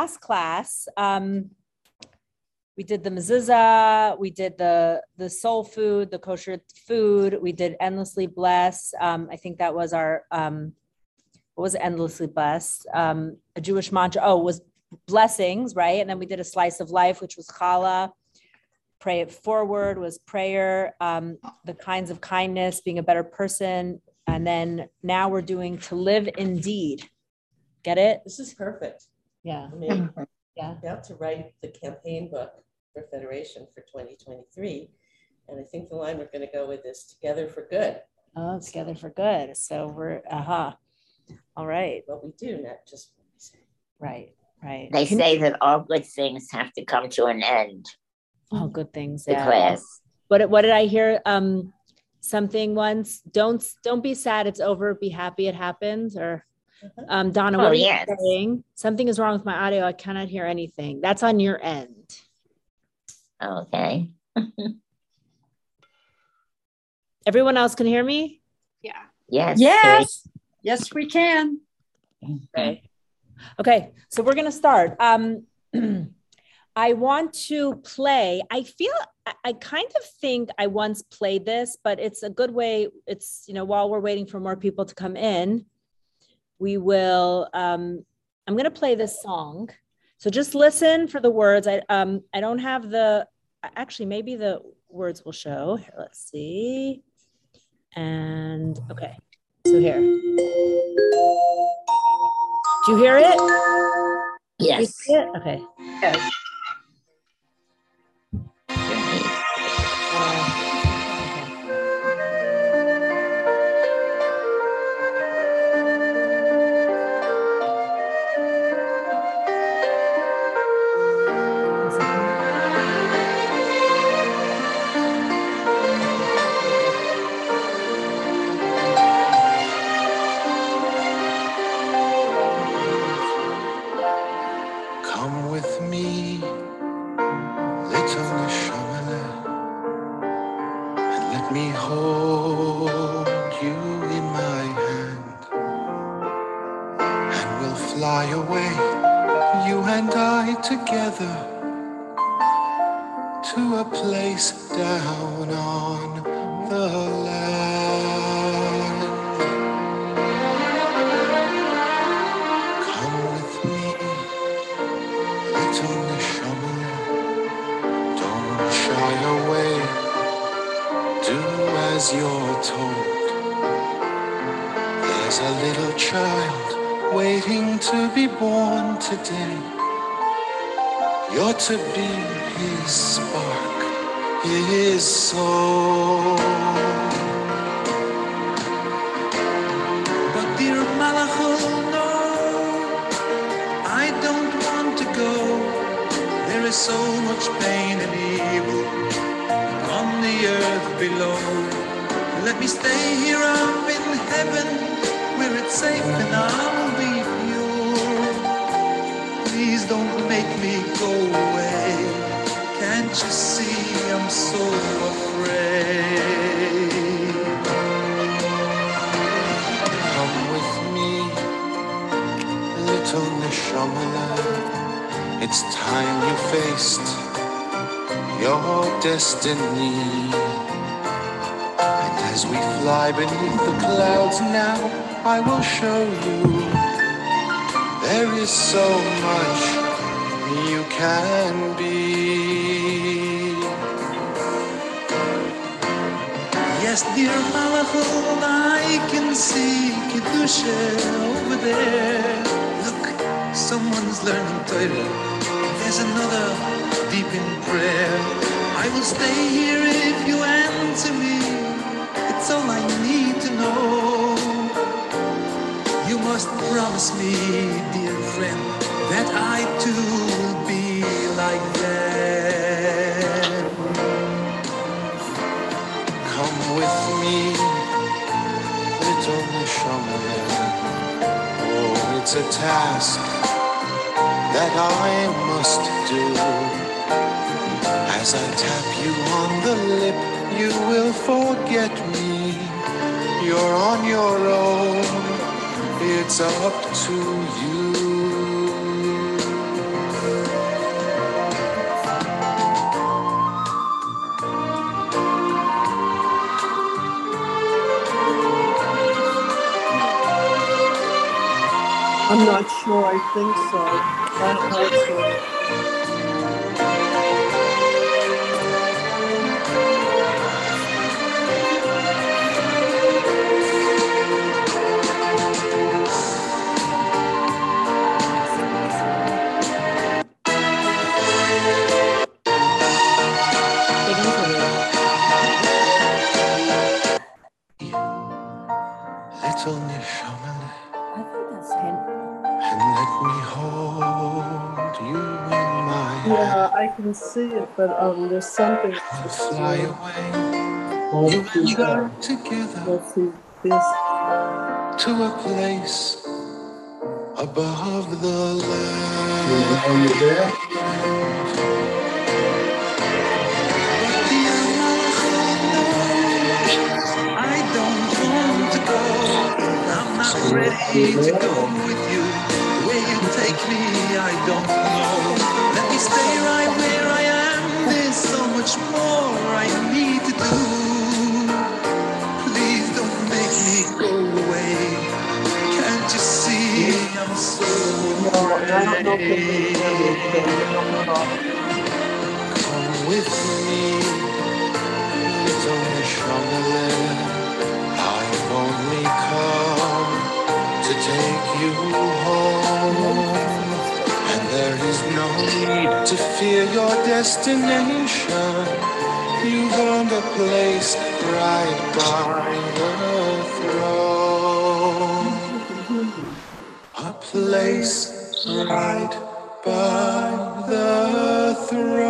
Last class, um, we did the mezuzah, we did the the soul food, the kosher food, we did endlessly blessed. Um, I think that was our um, what was endlessly blessed? Um, a Jewish mantra. Oh, was blessings, right? And then we did a slice of life, which was challah. Pray it forward was prayer. Um, the kinds of kindness, being a better person, and then now we're doing to live indeed. Get it? This is perfect. Yeah. I mean, Yeah. about to write the campaign book for Federation for 2023. And I think the line we're going to go with is together for good. Oh, together for good. So we're aha. All right. What we do, not just what we say. Right. Right. They Can- say that all good things have to come to an end. all good things. The Yeah. class. What what did I hear? Um something once. Don't don't be sad, it's over. Be happy it happened. Or. Um Donna, Oh, what are you saying? Something is wrong with my audio. I cannot hear anything. That's on your end. Okay. Everyone else can hear me? Yeah. Yes. Yes. Yes, we can. Okay. Okay, so we're gonna start. Um, I want to play. I feel I- I kind of think I once played this, but it's a good way. It's you know while we're waiting for more people to come in, we will. Um, I'm gonna play this song. So just listen for the words. I um I don't have the actually maybe the words will show. Here, let's see. And okay, so here. Do you hear it? You Yes. see it? Okay. Come together, to a place down on the land. Come with me. Little neshama, don't shy away. Do as you're told. There's a little child waiting to be born today. You're to be his spark, his soul. But dear Malachal, no. I don't want to go. There is so much pain and evil on the earth below. Let me stay here up in heaven where it's safe and make me go away. Can't you see I'm so afraid? Come with me little neshama, it's time you faced your destiny. And as we fly beneath the clouds now, I will show you there is so much you can be. Yes, dear Malachal, I can see Kedusha over there. Look, someone's learning Torah. There's another deep in prayer. I will stay here if you answer me. It's all I need to know. You must promise me, dear friend, that I too will be like them. Come with me, little Neshama. Oh, it's a task that I must do. As I tap you on the lip, you will forget me. You're on your own, it's up to you. Not sure. I think so. I don't know. So. But um, there's something. Fly away, you and I together. let's see this. to a place above the land. But the Almanac knows I don't want to go. I'm not ready to go with you. Where you take me, I don't know. Let me stay right where I don't know if afraid? Come with me, little Neshama. I've only come to take you home. And there is no need to fear your destination. You've earned a place right by the throne. A place right by the throne.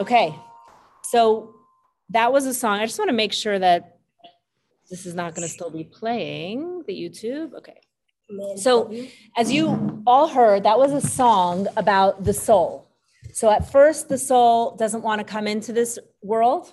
Okay. So that was a song. I just want to make sure that this is not going to still be playing the YouTube. Okay. So, as you all heard, that was a song about the soul. So, at first, the soul doesn't want to come into this world.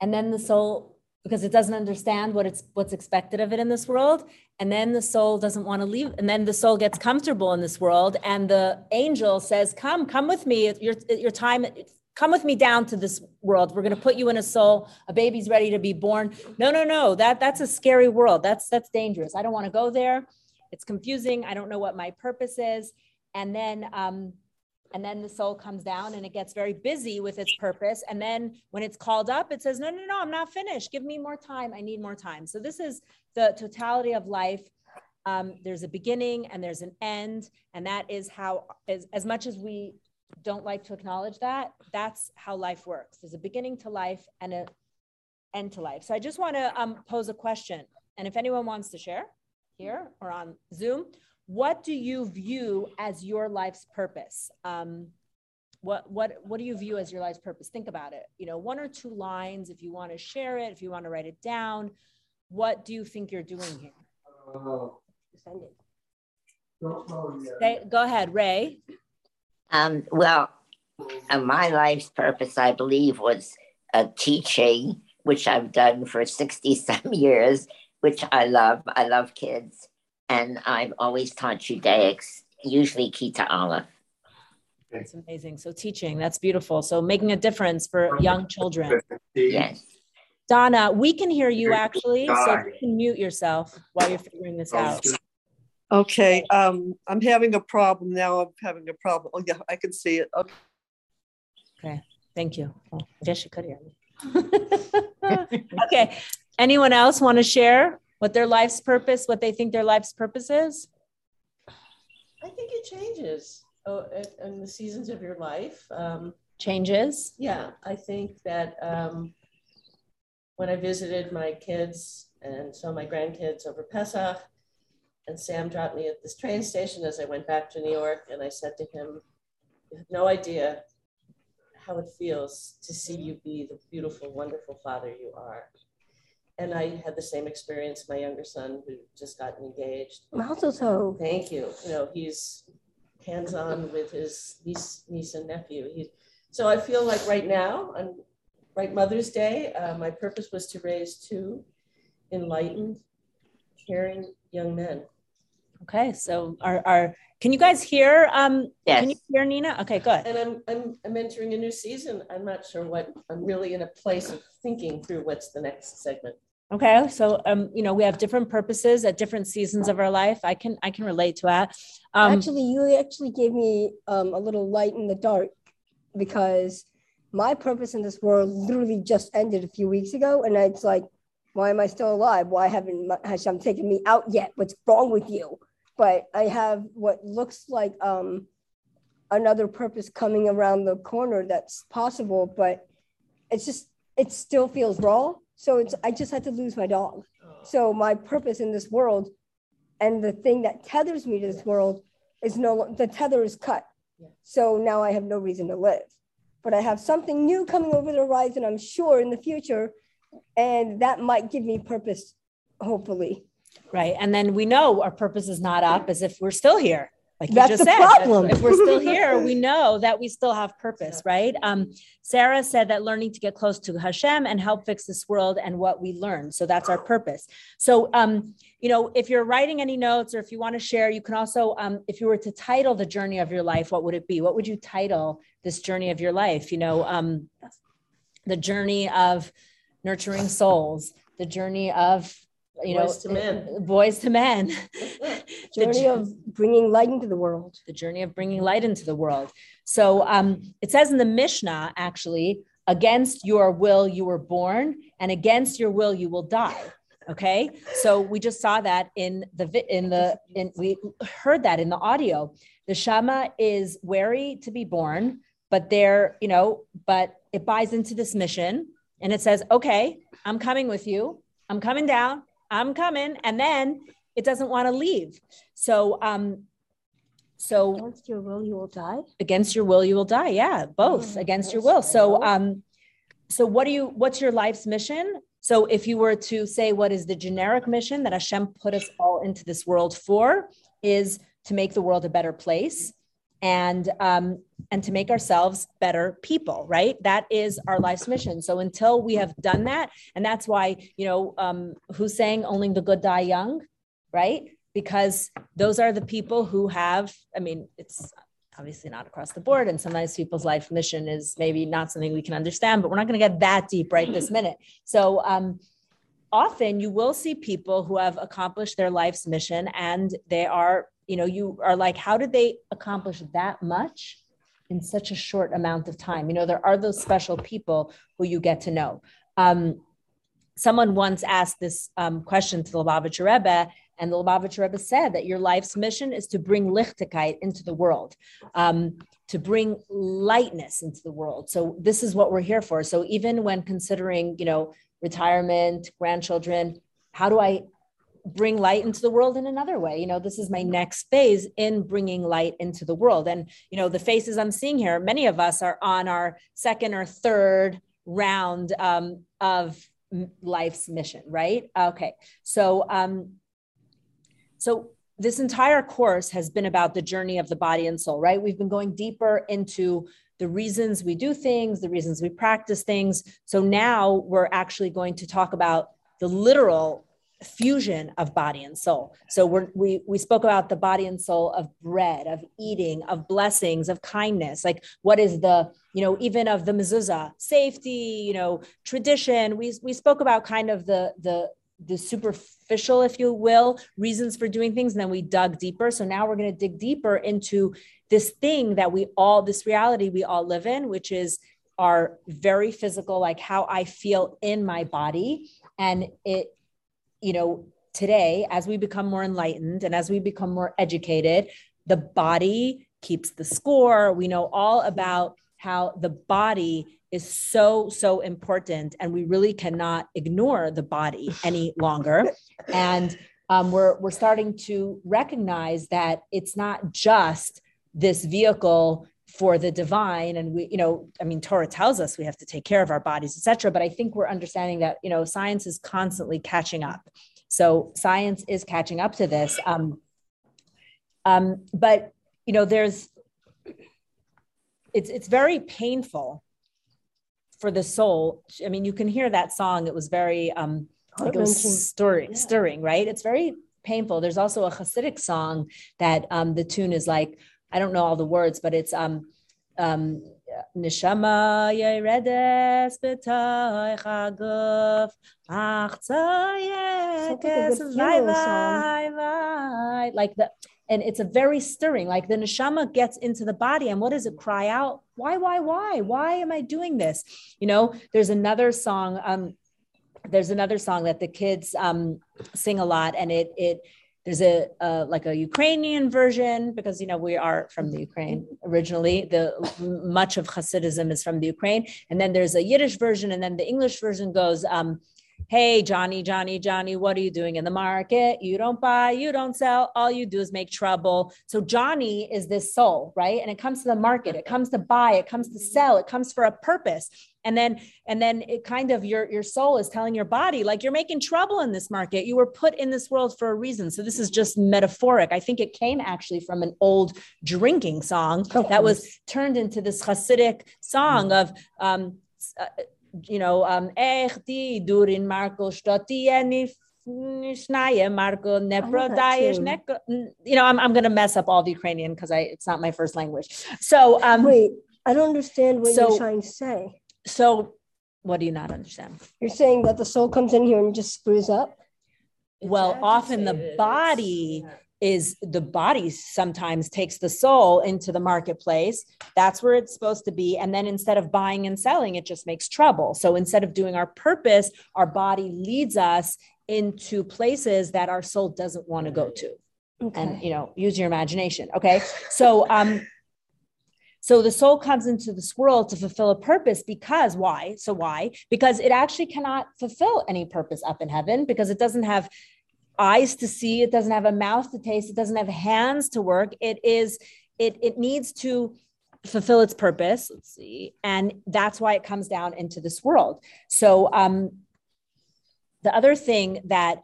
And then the soul, because it doesn't understand what it's what's expected of it in this world. And then the soul doesn't want to leave. And then the soul gets comfortable in this world. And the angel says, Come, come with me. Your, your time, come with me down to this world. We're going to put you in a soul. A baby's ready to be born. No, no, no. That that's a scary world. That's that's dangerous. I don't want to go there. It's confusing. I don't know what my purpose is. And then um, and then the soul comes down and it gets very busy with its purpose. And then when it's called up, it says, No, no, no, I'm not finished. Give me more time. I need more time. So this is the totality of life. Um, there's a beginning and there's an end. And that is how, as, as much as we don't like to acknowledge that, that's how life works. There's a beginning to life and an end to life. So I just want to um, pose a question. And if anyone wants to share here or on Zoom, what do you view as your life's purpose? Um, what what what do you view as your life's purpose? Think about it. You know, one or two lines. If you want to share it, if you want to write it down, what do you think you're doing here? Send it. Say- go ahead, Ray. Um, well, uh, my life's purpose, I believe, was uh, teaching, which I've done for 60 some years, which I love. I love kids. And I've always taught Judaics, usually Kita Aleph. That's amazing. So teaching, that's beautiful. So making a difference for young children. Yes. Donna, we can hear you actually, so you can mute yourself while you're figuring this out. Okay, um, I'm having a problem now. I'm having a problem. Oh, yeah, I can see it. Okay. Okay, thank you. Well, I guess you could hear me. okay, anyone else want to share what their life's purpose, what they think their life's purpose is? I think it changes oh, in- the seasons of your life. Um, changes? Yeah, I think that um, when I visited my kids and saw my grandkids over Pesach, and Sam dropped me at this train station as I went back to New York, and I said to him, "You have no idea how it feels to see you be the beautiful, wonderful father you are." And I had the same experience. My younger son, who just got engaged, Mazel tov. Thank you. You know, he's hands-on with his niece, niece and nephew. He, so I feel like right now, on right Mother's Day, uh, my purpose was to raise two enlightened, caring young men. Okay, so our, our can you guys hear? Um, Yes. Can you hear Nina? Okay, good. And I'm, I'm, I'm entering a new season. I'm not sure what, I'm really in a place of thinking through what's the next segment. Okay, so um, you know, we have different purposes at different seasons of our life. I can I can relate to that. Um, actually, you actually gave me um, a little light in the dark because my purpose in this world literally just ended a few weeks ago, and it's like, why am I still alive? Why haven't Hashem taken me out yet? What's wrong with you? But I have what looks like um, another purpose coming around the corner that's possible, but it's just it still feels raw. So it's I just had to lose my dog. So my purpose in this world and the thing that tethers me to this world is no the tether is cut. So now I have no reason to live. But I have something new coming over the horizon, I'm sure, in the future. And that might give me purpose, hopefully. right, and then we know our purpose is not up as if we're still here. Like you That's just the said, problem. if we're still here, we know that we still have purpose, right? Um, Sarah said that learning to get close to Hashem and help fix this world and what we learn. So that's our purpose. So, um, you know, if you're writing any notes or if you want to share, you can also, um, if you were to title the journey of your life, what would it be? What would you title this journey of your life? You know, um, the journey of nurturing souls, the journey of, you know, Boys to men. boys to men, The Journey jo- of bringing light into the world. the journey of bringing light into the world. So um, it says in the Mishnah, actually, against your will you were born, and against your will you will die. Okay, so we just saw that in the in the in we heard that in the audio. The Shama is wary to be born, but they're you know, but it buys into this mission, and it says, okay, I'm coming with you. I'm coming down. I'm coming, and then it doesn't want to leave. So um, so Against your will, you will die. against your will you will die yeah both Oh, against your will so um so what do you what's your life's mission so if you were to say what is the generic mission that hashem put us all into this world for is to make the world a better place and um and to make ourselves better people right? That is our life's mission. So until we have done that and that's why you know um who's saying only the good die young right? Because those are the people who have i mean it's obviously not across the board and sometimes people's life mission is maybe not something we can understand but we're not going to get that deep right this minute. So um, often you will see people who have accomplished their life's mission and they are you know you are like how did they accomplish that much in such a short amount of time you know there are those special people who you get to know um, someone once asked this um, question to the Lubavitcher Rebbe, and the Lubavitcher Rebbe said that your life's mission is to bring lichtigkeit into the world, um, to bring lightness into the world. So this is what we're here for. So even when considering, you know, retirement, grandchildren, how do I bring light into the world in another way? You know, this is my next phase in bringing light into the world. And you know, the faces I'm seeing here, many of us are on our second or third round um, of life's mission, right? Okay, so um, so this entire course has been about the journey of the body and soul, right? We've been going deeper into the reasons we do things, the reasons we practice things. So now we're actually going to talk about the literal fusion of body and soul. So we're, we we spoke about the body and soul of bread, of eating, of blessings, of kindness. Like what is the you know even of the mezuzah, safety, you know, tradition. We we spoke about kind of the the the superficial, if you will, reasons for doing things, and then we dug deeper. So now we're going to dig deeper into this thing that we all, this reality we all live in, which is our very physical, like how I feel in my body, and it you know, today, as we become more enlightened and as we become more educated, the body keeps the score. We know all about how the body is so so important and we really cannot ignore the body any longer and um, we're we're starting to recognize that it's not just this vehicle for the divine. And we you know i mean torah tells us we have to take care of our bodies etc but i think we're understanding that you know science is constantly catching up. So science is catching up to this. Um, um, but you know there's it's it's very painful for the soul. I mean you can hear that song. It was very um like it was stirring, yeah. stirring right? It's very painful. There's also a hasidic song that um the tune is like I don't know all the words, but it's um um neshama yeredes b'toich haguf like the and it's a very stirring like the neshama gets into the body and what does it cry out? Why why why? Why am i doing this? You know there's another song um there's another song that the kids um sing a lot and it it there's a, a, like a Ukrainian version because you know we are from the Ukraine originally. The much of Hasidism is from the Ukraine, and then there's a Yiddish version, and then the English version goes. Um, Hey, Johnny, Johnny, Johnny, what are you doing in the market? You don't buy, you don't sell. All you do is make trouble. So, Johnny is this soul, right? And it comes to the market, it comes to buy, it comes to sell, it comes for a purpose and then and then it kind of your your soul is telling your body like you're making trouble in this market. You were put in this world for a reason. So this is just metaphoric. I think it came actually from an old drinking song that was turned into this hasidic song of um uh, you know um durin marco Marco You know, I'm, I'm going to mess up all the Ukrainian because I it's not my first language. So um, wait, I don't understand what so, you're trying to say. So, what do you not understand? You're saying that the soul comes in here and just screws up? Well, often the body is the body sometimes takes the soul into the marketplace. That's where it's supposed to be. And then instead of buying and selling, it just makes trouble. So instead of doing our purpose, our body leads us into places that our soul doesn't want to go to. Okay. And you know, use your imagination. Okay. So um so the soul comes into this world to fulfill a purpose because why? So why? Because it actually cannot fulfill any purpose up in heaven because it doesn't have eyes to see, it doesn't have a mouth to taste, it doesn't have hands to work. It is it it needs to fulfill its purpose. Let's see. And that's why it comes down into this world. So um the other thing that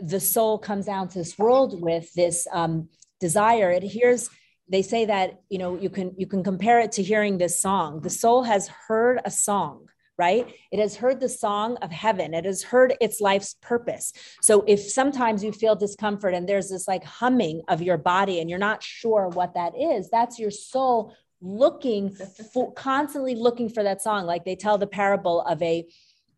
the soul comes down to this world with this um desire, it hears they say that you know you can you can compare it to hearing this song. The soul has heard a song right? It has heard the song of heaven. It has heard its life's purpose. So if sometimes you feel discomfort and there's this like humming of your body and you're not sure what that is that's your soul looking for constantly looking for that song. Like they tell the parable of a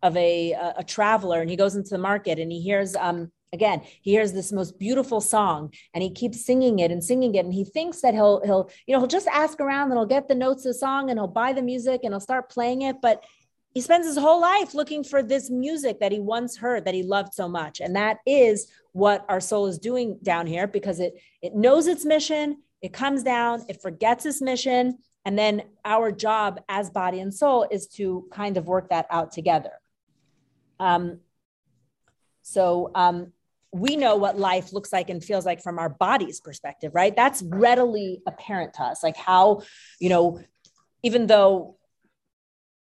of a a, a traveler and he goes into the market and he hears um again he hears this most beautiful song and he keeps singing it and singing it. And he thinks that he'll he'll you know he'll just ask around and he'll get the notes of the song and he'll buy the music and he'll start playing it. But he spends his whole life looking for this music that he once heard that he loved so much. And that is what our soul is doing down here because it it knows its mission it comes down it forgets its mission. And then our job as body and soul is to kind of work that out together. Um, so um, we know what life looks like and feels like from our body's perspective, right? That's readily apparent to us. Like how, you know, even though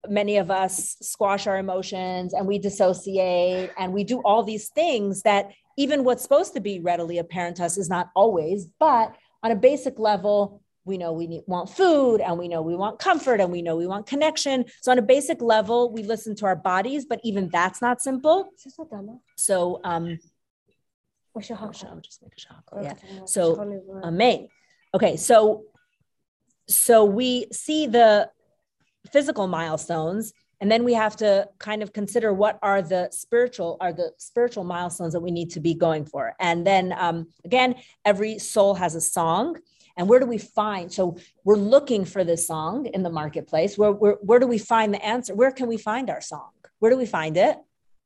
many of us squash our emotions and we dissociate and we do all these things that even what's supposed to be readily apparent to us is not always, but on a basic level, we know we need, want food and we know we want comfort and we know we want connection. So on a basic level, we listen to our bodies, but even that's not simple. So um, I'll just make a. Yeah. So amen. Okay, so so we see the physical milestones and then we have to kind of consider what are the spiritual are the spiritual milestones that we need to be going for. And then um, again every soul has a song. And where do we find so we're looking for this song in the marketplace. Where, where, where do we find the answer? Where can we find our song? Where do we find it?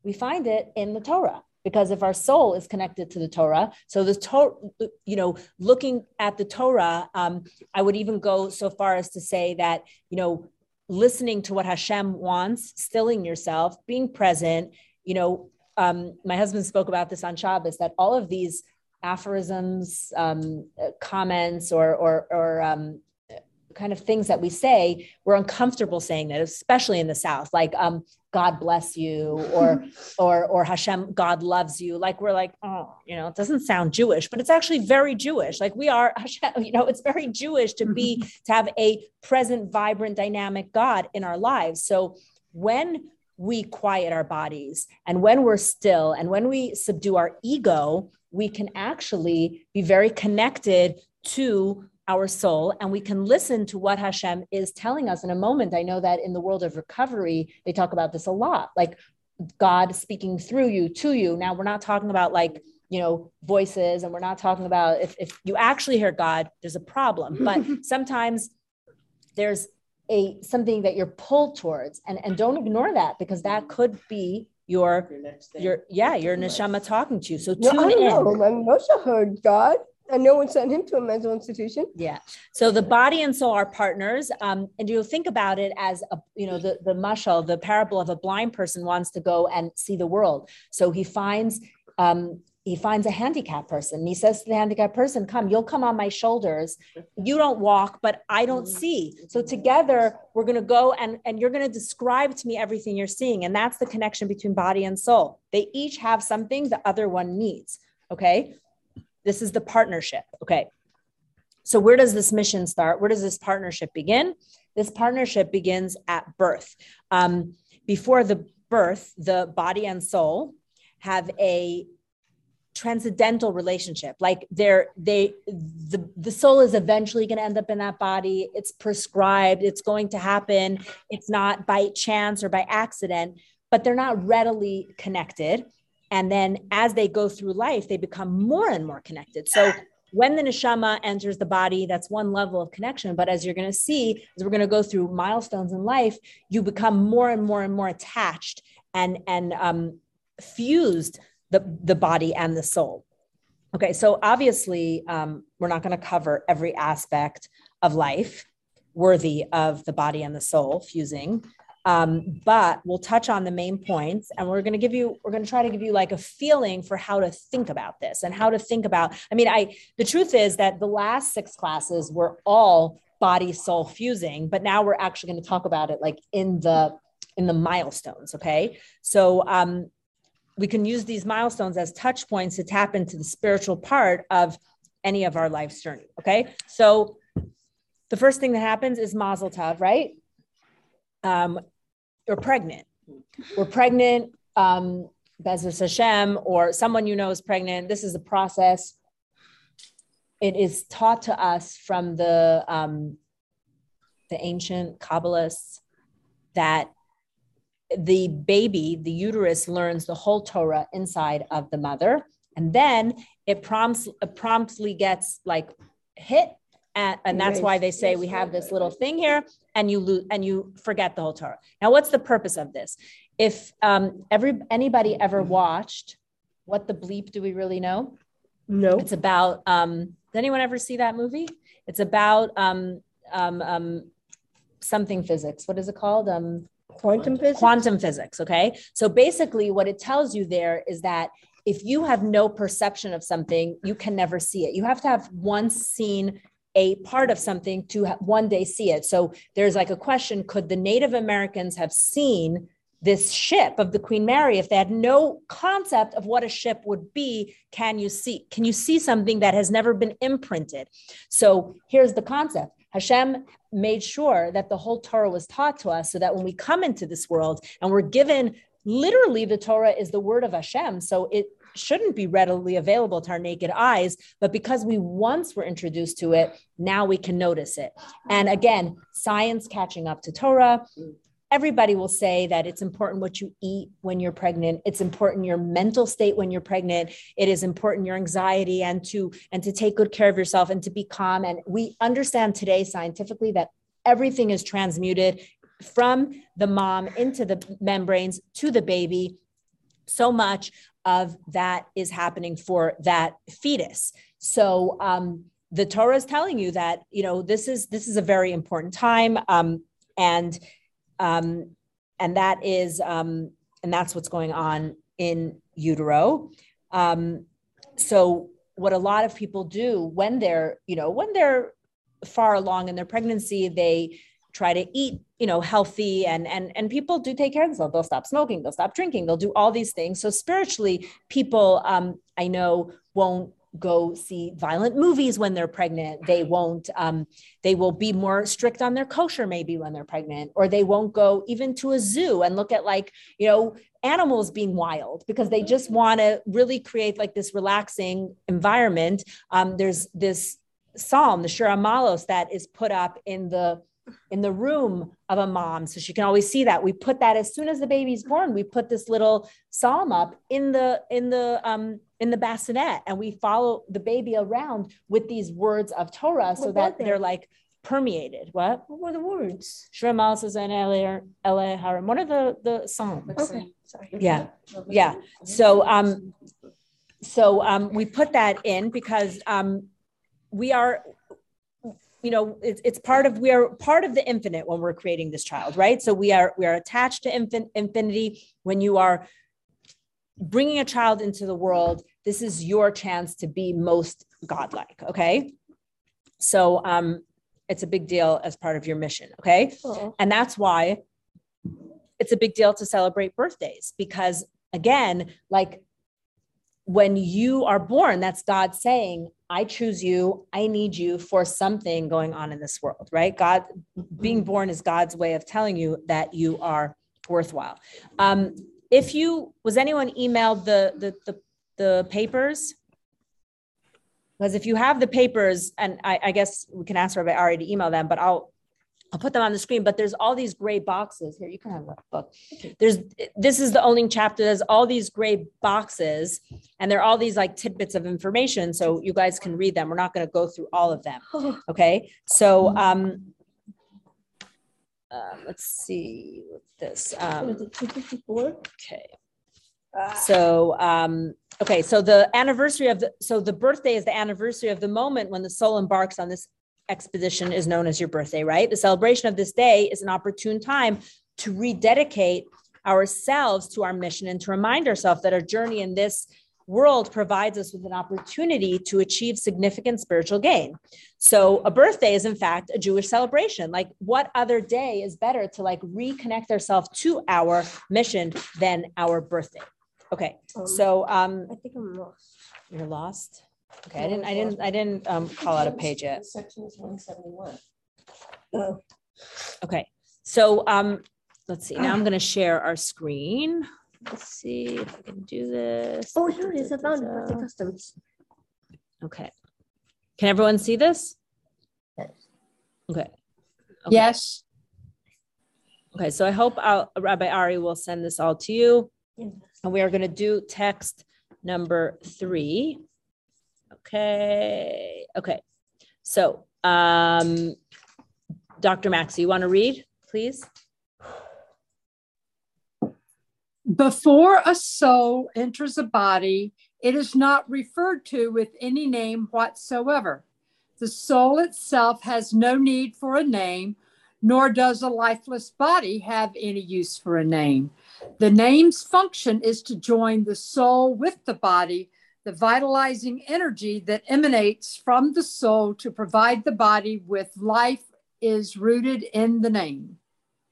We find it in the torah because if our soul is connected to the Torah, so the Torah, you know, looking at the Torah, um, I would even go so far as to say that, you know, listening to what Hashem wants, stilling yourself, being present, you know, um, my husband spoke about this on Shabbos that all of these aphorisms, um, comments, or or, or um, kind of things that we say, we're uncomfortable saying that, especially in the South, like um, God bless you, or or or Hashem, God loves you. Like we're like, oh, you know, it doesn't sound Jewish, but it's actually very Jewish. Like we are, Hashem, you know, it's very Jewish to be to have a present, vibrant, dynamic God in our lives. So when we quiet our bodies and when we're still and when we subdue our ego, we can actually be very connected to our soul and we can listen to what Hashem is telling us in a moment. I know that in the world of recovery, they talk about this a lot like God speaking through you, to you. Now, we're not talking about like, you know, voices and we're not talking about if, if you actually hear God, there's a problem. But sometimes there's a something that you're pulled towards and, and don't ignore that because that could be your your yeah your neshama talking to you so No, tune I don't in know. I mean, Moshe heard God, and no one sent him to a mental institution. Yeah. So the body and soul are partners. Um, and you'll think about it as a, you know, the, the mashal, the parable of a blind person wants to go and see the world. So he finds, um, he finds a handicapped person. And he says to the handicapped person, come, you'll come on my shoulders. You don't walk, but I don't see. So together we're going to go and, and you're going to describe to me everything you're seeing. And that's the connection between body and soul. They each have something the other one needs. Okay. This is the partnership. Okay. So, where does this mission start? Where does this partnership begin? This partnership begins at birth. Um, before the birth, the body and soul have a transcendental relationship like they're they the, the soul is eventually going to end up in that body it's prescribed it's going to happen it's not by chance or by accident but they're not readily connected and then as they go through life, they become more and more connected. So when the neshama enters the body, that's one level of connection. But as you're going to see, as we're going to go through milestones in life, you become more and more and more attached and and um, fused the the body and the soul. Okay, so obviously um, we're not going to cover every aspect of life worthy of the body and the soul fusing. Um, but we'll touch on the main points and we're going to give you, we're going to try to give you like a feeling for how to think about this and how to think about. I mean, I, the truth is that the last six classes were all body soul fusing, but now we're actually going to talk about it like in the, in the milestones. Okay. So, um, we can use these milestones as touch points to tap into the spiritual part of any of our life's journey. Okay. So, the first thing that happens is mazel tov, right? Um, you're pregnant. We're pregnant, um, B'ezras Hashem, or someone you know is pregnant. This is a process. It is taught to us from the um, the ancient Kabbalists that the baby, the uterus, learns the whole Torah inside of the mother, and then it prompts it promptly gets like hit and that's why they say we have this little thing here and you lose and you forget the whole torah now what's the purpose of this if um every anybody ever watched what the bleep do we really know No. it's about um did anyone ever see that movie it's about um um, um something physics what is it called um Quantum physics. quantum physics. Okay. So basically, what it tells you there is that if you have no perception of something, you can never see it. You have to have once seen a part of something to one day see it. So there's like a question could the Native Americans have seen this ship of the Queen Mary if they had no concept of what a ship would be? Can you see? Can you see something that has never been imprinted? So here's the concept Hashem made sure that the whole Torah was taught to us so that when we come into this world and we're given literally the Torah is the word of Hashem. So it shouldn't be readily available to our naked eyes, but because we once were introduced to it, now we can notice it. And again, science catching up to Torah. Everybody will say that it's important what you eat when you're pregnant. It's important your mental state when you're pregnant. It is important your anxiety and to and to take good care of yourself and to be calm. And we understand today scientifically that everything is transmuted from the mom into the membranes to the baby so much of that is happening for that fetus. So um, the Torah is telling you that you know this is this is a very important time, um, and um, and that is um, and that's what's going on in utero. Um, so what a lot of people do when they're you know when they're far along in their pregnancy, they try to eat you know healthy and and and people do take care of themselves. They'll stop smoking they'll stop drinking they'll do all these things. So spiritually people um i know won't go see violent movies when they're pregnant. They won't um, they will be more strict on their kosher maybe when they're pregnant or they won't go even to a zoo and look at like you know animals being wild because they just want to really create like this relaxing environment. Um, there's this psalm the Shir Hamaalos that is put up in the in the room of a mom so she can always see that we put that as soon as the baby's born we put this little psalm up in the in the um in the bassinet and we follow the baby around with these words of torah so that they're like permeated what What were the words? Shema says and Harim. What are the the psalms? Okay, sorry. Yeah, yeah. So um, so um, we put that in because um, we are, you know, it's, it's part of we are part of the infinite when we're creating this child, right? So we are we are attached to infin- infinity when you are bringing a child into the world. This is your chance to be most godlike. Okay, so um, it's a big deal as part of your mission. Okay, Oh, and that's why it's a big deal to celebrate birthdays because, again, like when you are born, that's God saying, I choose you, I need you for something going on in this world, right? God being born is God's way of telling you that you are worthwhile. Um, if you was anyone emailed the the the, the papers? Because if you have the papers, and I, I guess we can ask Rabbi Ari to email them, but I'll I'll put them on the screen, but there's all these gray boxes. Here, you can have that book. There's this is the only chapter. There's all these gray boxes, and they're all these like tidbits of information. So you guys can read them. We're not going to go through all of them. Okay. So um uh, let's see what's this. Um is it, 254? okay. So, um, okay, so the anniversary of the, so the birthday is the anniversary of the moment when the soul embarks on this expedition is known as your birthday, right? The celebration of this day is an opportune time to rededicate ourselves to our mission and to remind ourselves that our journey in this world provides us with an opportunity to achieve significant spiritual gain. So a birthday is in fact a Jewish celebration. Like what other day is better to like reconnect ourselves to our mission than our birthday? Okay. Um, So um I think I'm lost. you're lost. Okay, I didn't I didn't I didn't um call out a page yet. Section is one seventy-one. Oh, Okay. So um let's see. Now I'm going to share our screen. Let's see if I can do this. oh, here it is. I found it. Birthday customs. Okay. Can everyone see this? Yes. Okay. Okay. Yes. Okay, so I hope I'll, Rabbi Ari will send this all to you. And we are going to do text number three. Okay, okay. So, um, Dr. Max, you want to read, please? Before a soul enters a body, it is not referred to with any name whatsoever. The soul itself has no need for a name, nor does a lifeless body have any use for a name. The name's function is to join the soul with the body, the vitalizing energy that emanates from the soul to provide the body with life is rooted in the name.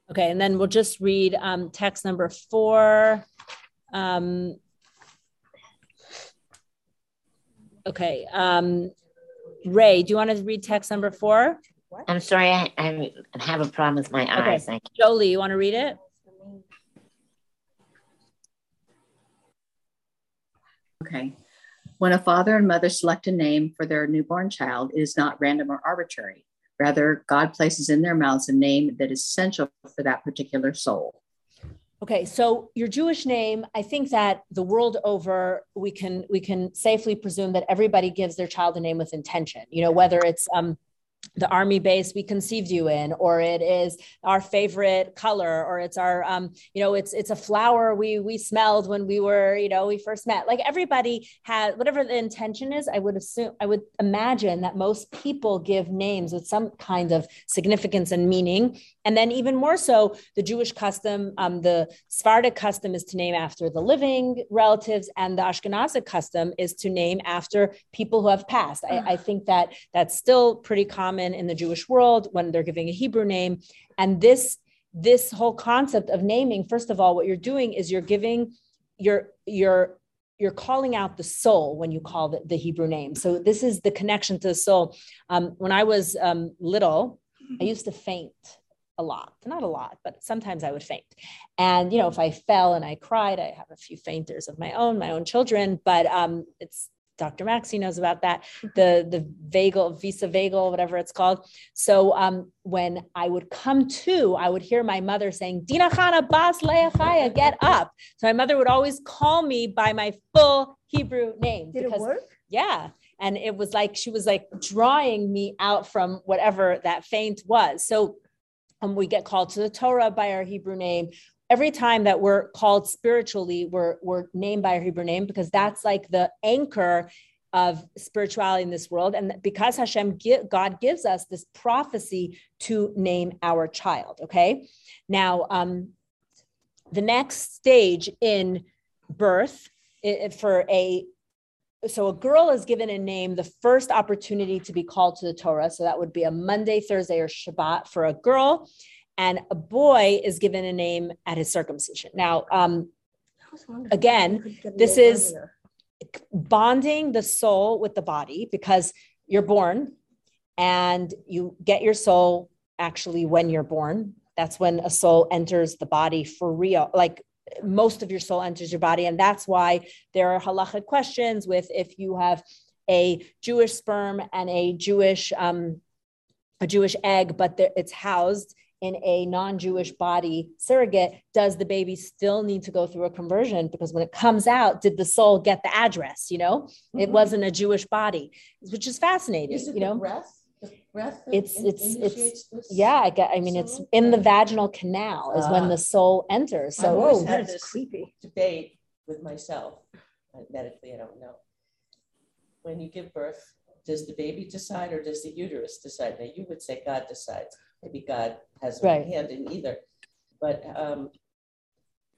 Okay, and then we'll just read um, text number four. Um, okay, um, Ray, do you want to read text number four? I'm sorry, I, I have a problem with my Okay. eyes. I Jolie, you want to read it? Okay. When a father and mother select a name for their newborn child, it is not random or arbitrary. Rather, God places in their mouths a name that is essential for that particular soul. Okay, so your Jewish name, I think that the world over, we can we can safely presume that everybody gives their child a name with intention. You know, whether it's um, the army base we conceived you in or it is our favorite color or it's our um you know it's it's a flower we we smelled when we were you know we first met. Like everybody has whatever the intention is i would assume i would imagine that most people give names with some kind of significance and meaning. And then even more so the jewish custom um the sephardic custom is to name after the living relatives and the ashkenazic custom is to name after people who have passed. I, I think that that's still pretty common common in the Jewish world when they're giving a Hebrew name. And this this whole concept of naming, first of all, what you're doing is you're giving you're you're you're calling out the soul when you call the, the Hebrew name. So this is the connection to the soul. Um, when I was um, little, I used to faint a lot, not a lot, but sometimes I would faint. And you know, if I fell and I cried, I have a few fainters of my own, my own children, but um, it's Dr. Maxey knows about that, the, the vagal, vasovagal, whatever it's called. So um, when I would come to, I would hear my mother saying, Dina Khana Bas Leachaya, get up. So my mother would always call me by my full Hebrew name. Did because, it work? Yeah. And it was like she was like drawing me out from whatever that faint was. So um, we get called to the Torah by our Hebrew name every time that we're called spiritually, we're, we're named by a Hebrew name because that's like the anchor of spirituality in this world. And because Hashem, God gives us this prophecy to name our child. Okay. Now, um, the next stage in birth for a so a girl is given a name the first opportunity to be called to the torah so that would be a monday thursday or shabbat for a girl and a boy is given a name at his circumcision. Now, um, again, this is bonding the soul with the body because you're born and you get your soul actually when you're born. That's when a soul enters the body for real. Like most of your soul enters your body. And that's why there are halachic questions with if you have a Jewish sperm and a Jewish um, a Jewish egg, but it's housed in a non-Jewish body surrogate, does the baby still need to go through a conversion? Because when it comes out, did the soul get the address? You know, mm-hmm. it wasn't a Jewish body, which is fascinating. Is you know, breath? breath it's it's it's yeah i get i mean it's in the vaginal canal is when the soul enters so whoa that is creepy debate with myself medically i don't know when you give birth does the baby decide or does the uterus decide now you would say god decides maybe God has a Right. hand in either. But um,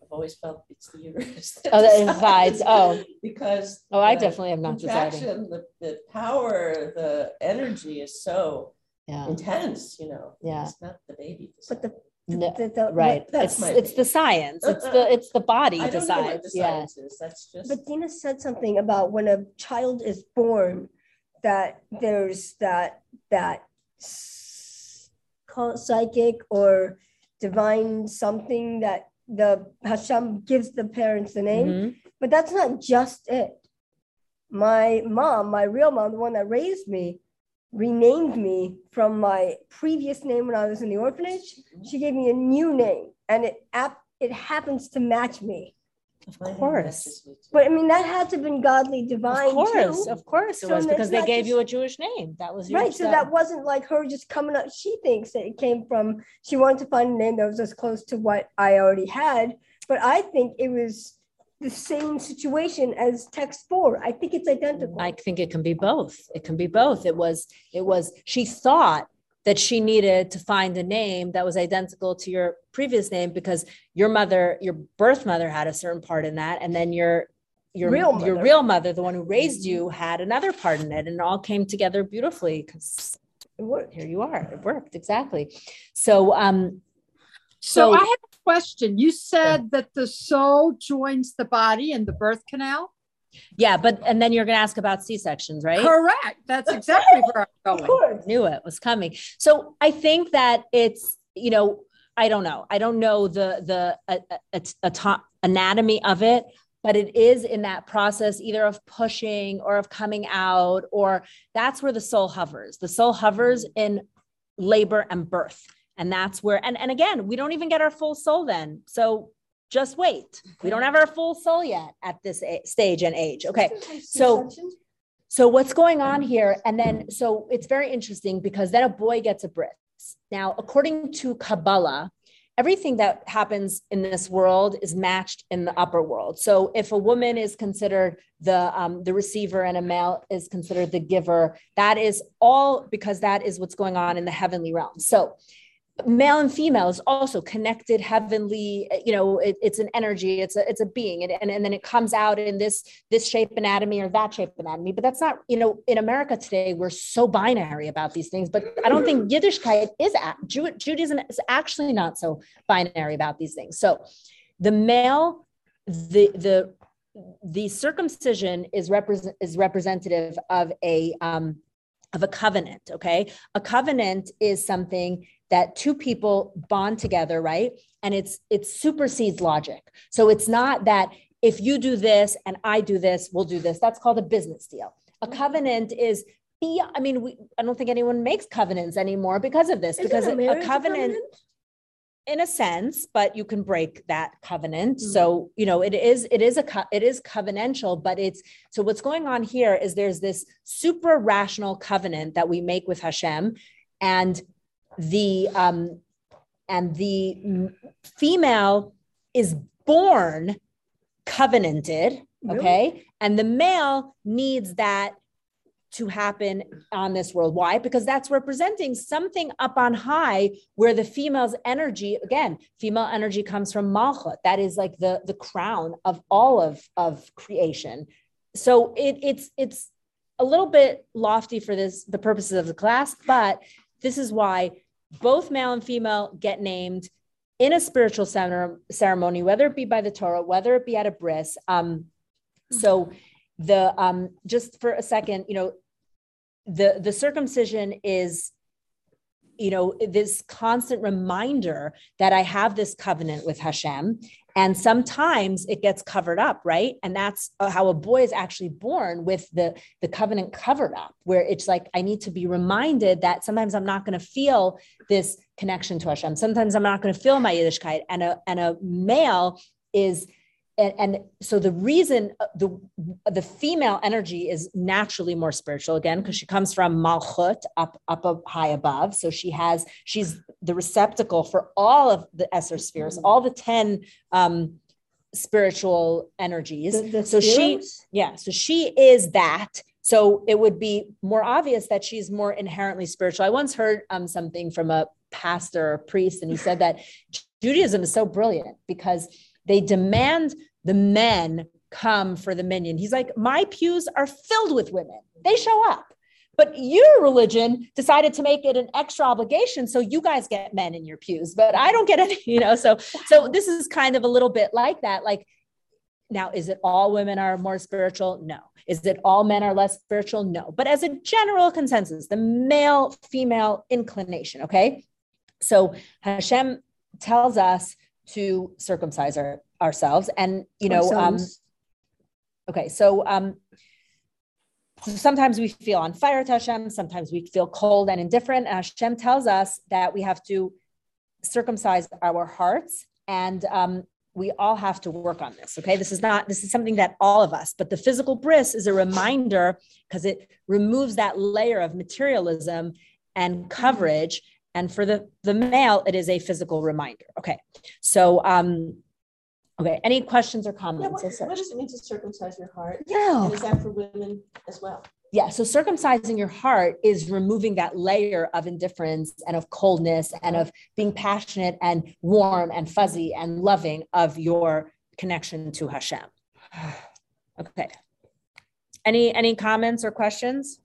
I've always felt it's the uterus. Oh, that decides. Oh. Because. Oh, I definitely am not deciding. contraction, The, the power, the energy is so Yeah. intense, you know. Yeah. It's not the baby. But the, No, the, the, right. It's it's the science. It's the it's the body I don't know what decides. the Yeah. science is. That's just. But Dina said something about when a child is born, that there's that that call it psychic or divine something that the Hashem gives the parents the name. Mhm. But that's not just it. My mom, my real mom, the one that raised me, renamed me from my previous name when I was in the orphanage. She gave me a new name, and it ap- it happens to match me. Of course. matches me too. But I mean, that had to have been godly, divine. Of course, too. of course it So was because they gave just- you a Jewish name. That was Right. So that wasn't like her just coming up. She thinks that it came from, she wanted to find a name that was as close to what I already had. But I think it was the same situation as text four. I think it's identical. I think it can be both. It can be both. It was, it was, she thought that she needed to find a name that was identical to your previous name because your mother, your birth mother had a certain part in that. And then your, your, Real your real mother, the one who raised you had another part in it and it all came together beautifully because here you are. It worked. Exactly. So, um, So, So- I have a question. You said that the soul joins the body in the birth canal. Yeah, but, and then you're going to ask about C-sections, right? Correct. That's exactly where I'm Of going. course. knew it was coming. So I think that it's, you know, I don't know. I don't know the the uh, uh, ato- anatomy of it, but it is in that process either of pushing or of coming out, or that's where the soul hovers. The soul hovers in labor and birth. And that's where, and, and again, we don't even get our full soul then. So just wait. We don't have our full soul yet at this a- stage and age. Okay. So- So what's going on here? And then, so it's very interesting because then a boy gets a bris. Now, according to Kabbalah, everything that happens in this world is matched in the upper world. So if a woman is considered the um, the receiver and a male is considered the giver, that is all because that is what's going on in the heavenly realm. So male and female is also connected heavenly you know it, it's an energy it's a it's a being and, and, and then it comes out in this this shape anatomy or that shape anatomy. But that's not you know in america today we're so binary about these things but i don't think yiddishkeit is Jew, judaism is actually not so binary about these things. So the male the the the circumcision is represent is representative of a um of a covenant okay? A covenant is something that two people bond together, right? And it's it supersedes logic. So it's not that if you do this and I do this, we'll do this. That's called a business deal. A covenant is I mean, we, I don't think anyone makes covenants anymore because of this, Isn't because a a, covenant, covenant? in a sense, but you can break that covenant. Mhm. So, you know, it is, it is a, co- it is covenantal, but it's, so what's going on here is there's this super rational covenant that we make with Hashem and the, um, and the female is born covenanted, Really? okay? And the male needs that to happen on this world. Why? Because that's representing something up on high where the female's energy, again, female energy comes from Malchut. That is like the, the crown of all of, of creation. So it, it's it's a little bit lofty for this the purposes of the class, but this is why both male and female get named in a spiritual center, ceremony, whether it be by the Torah, whether it be at a bris. Um, so the um, just for a second, you know, the the circumcision is you know this constant reminder that i have this covenant with hashem and sometimes it gets covered up right? And that's uh, how a boy is actually born with the the covenant covered up where it's like i need to be reminded that sometimes i'm not going to feel this connection to hashem. Sometimes i'm not going to feel my yiddishkeit. And a and a male is and, and so the reason uh, the the female energy is naturally more spiritual again because she comes from malchut up up up high above. So she has she's the receptacle for all of the esser spheres all the 10 um spiritual energies. The- the so she yeah so she is that. So it would be more obvious that she's more inherently spiritual. I once heard um, something from a pastor or priest and he said that judaism is so brilliant because they demand the men come for the minyan he's like my pews are filled with women they show up but your religion decided to make it an extra obligation so you guys get men in your pews but i don't get any you know so so this is kind of a little bit like that like now, is it all women are more spiritual? No. Is it all men are less spiritual? No. But as a general consensus, the male female inclination, okay? So Hashem tells us to circumcise our, ourselves. And, you know, um, okay, so um, sometimes we feel on fire to Hashem, sometimes we feel cold and indifferent. And Hashem tells us that we have to circumcise our hearts and um, we all have to work on this okay this is not this is something that all of us but the physical bris is a reminder because it removes that layer of materialism and coverage and for the the male it is a physical reminder. Okay. So um okay. Any questions or Yeah, comments what, what does it mean to circumcise your heart? yeah. And is that for women as well? yeah. So circumcising your heart is removing that layer of indifference and of coldness and of being passionate and warm and fuzzy and loving of your connection to hashem. Okay. Any any comments or questions?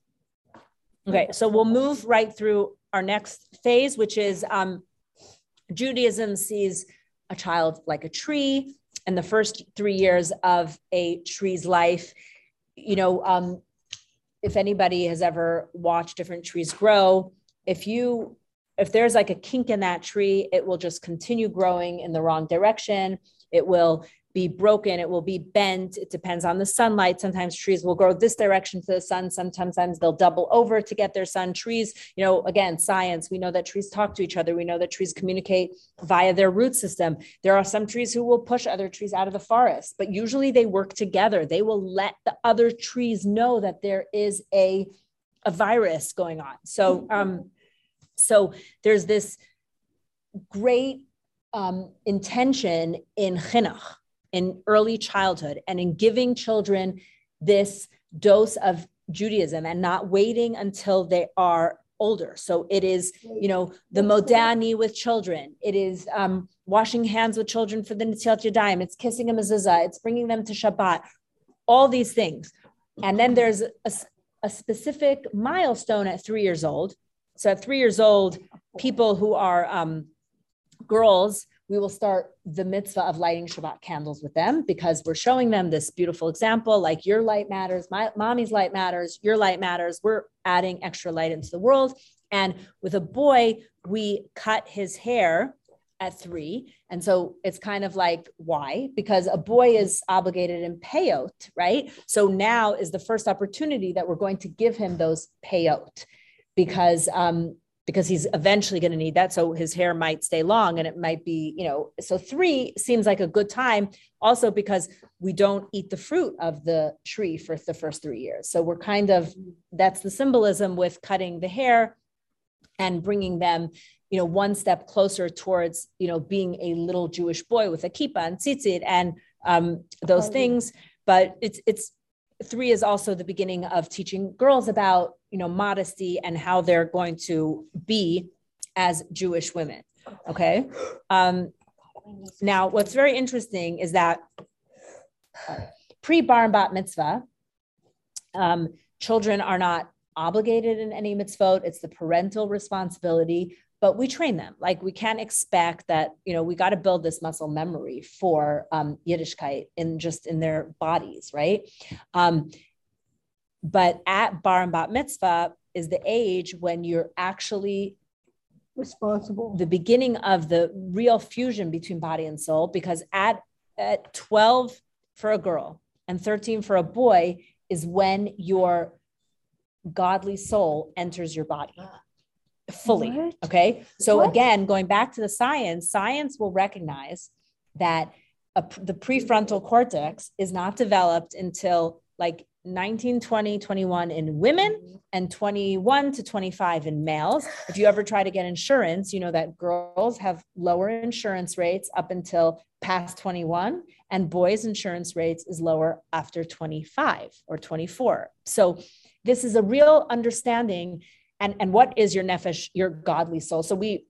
Okay. So we'll move right through our next phase which is um, judaism sees a child like a tree and the first three years of a tree's life you know um, if anybody has ever watched different trees grow, if you if there's like a kink in that tree, it will just continue growing in the wrong direction. It will be broken, it will be bent. It depends on the sunlight. Sometimes trees will grow this direction to the sun. Sometimes they'll double over to get their sun. Trees, you know, again, science, we know that trees talk to each other. We know that trees communicate via their root system. There are some trees who will push other trees out of the forest, but usually they work together. They will let the other trees know that there is a, a virus going on. So, um, so there's this great um, intention in chinuch, in early childhood, and in giving children this dose of Judaism and not waiting until they are older. So it is, you know, the Modeh Ani with children. It is um, washing hands with children for the Netilat Yadayim. It's kissing a mezuzah. It's bringing them to Shabbat. All these things. And then there's a, a specific milestone at three years old. So at three years old, people who are um, girls, we will start the mitzvah of lighting Shabbat candles with them because we're showing them this beautiful example like your light matters, my mommy's light matters, your light matters. We're adding extra light into the world. And with a boy, we cut his hair at three. And so it's kind of like, why? Because a boy is obligated in payot, right? So now is the first opportunity that we're going to give him those payot because um, because he's eventually going to need that. So his hair might stay long and it might be, you know, so three seems like a good time also because we don't eat the fruit of the tree for the first three years. So we're kind of, that's the symbolism with cutting the hair and bringing them, you know, one step closer towards, you know, being a little Jewish boy with a kippah and tzitzit and um, those things. But it's, it's, three is also the beginning of teaching girls about you know modesty and how they're going to be as jewish women okay? Um, now what's very interesting is that pre bar and bat mitzvah um, children are not obligated in any mitzvot. It's the parental responsibility but we train them. Like we can't expect that you know we got to build this muscle memory for um, yiddishkeit in just in their bodies right? Um, but at bar and bat mitzvah is the age when you're actually responsible the beginning of the real fusion between body and soul because at at 12 for a girl and 13 for a boy is when your godly soul enters your body fully. What? Okay. So, what? again, going back to the science, science will recognize that a, the prefrontal cortex is not developed until like 19, 20, 21 in women and 21 to 25 in males. If you ever try to get insurance, you know that girls have lower insurance rates up until past 21 and boys insurance rates is lower after 25 or 24. So this is a real understanding and and what is your nefesh your godly soul so we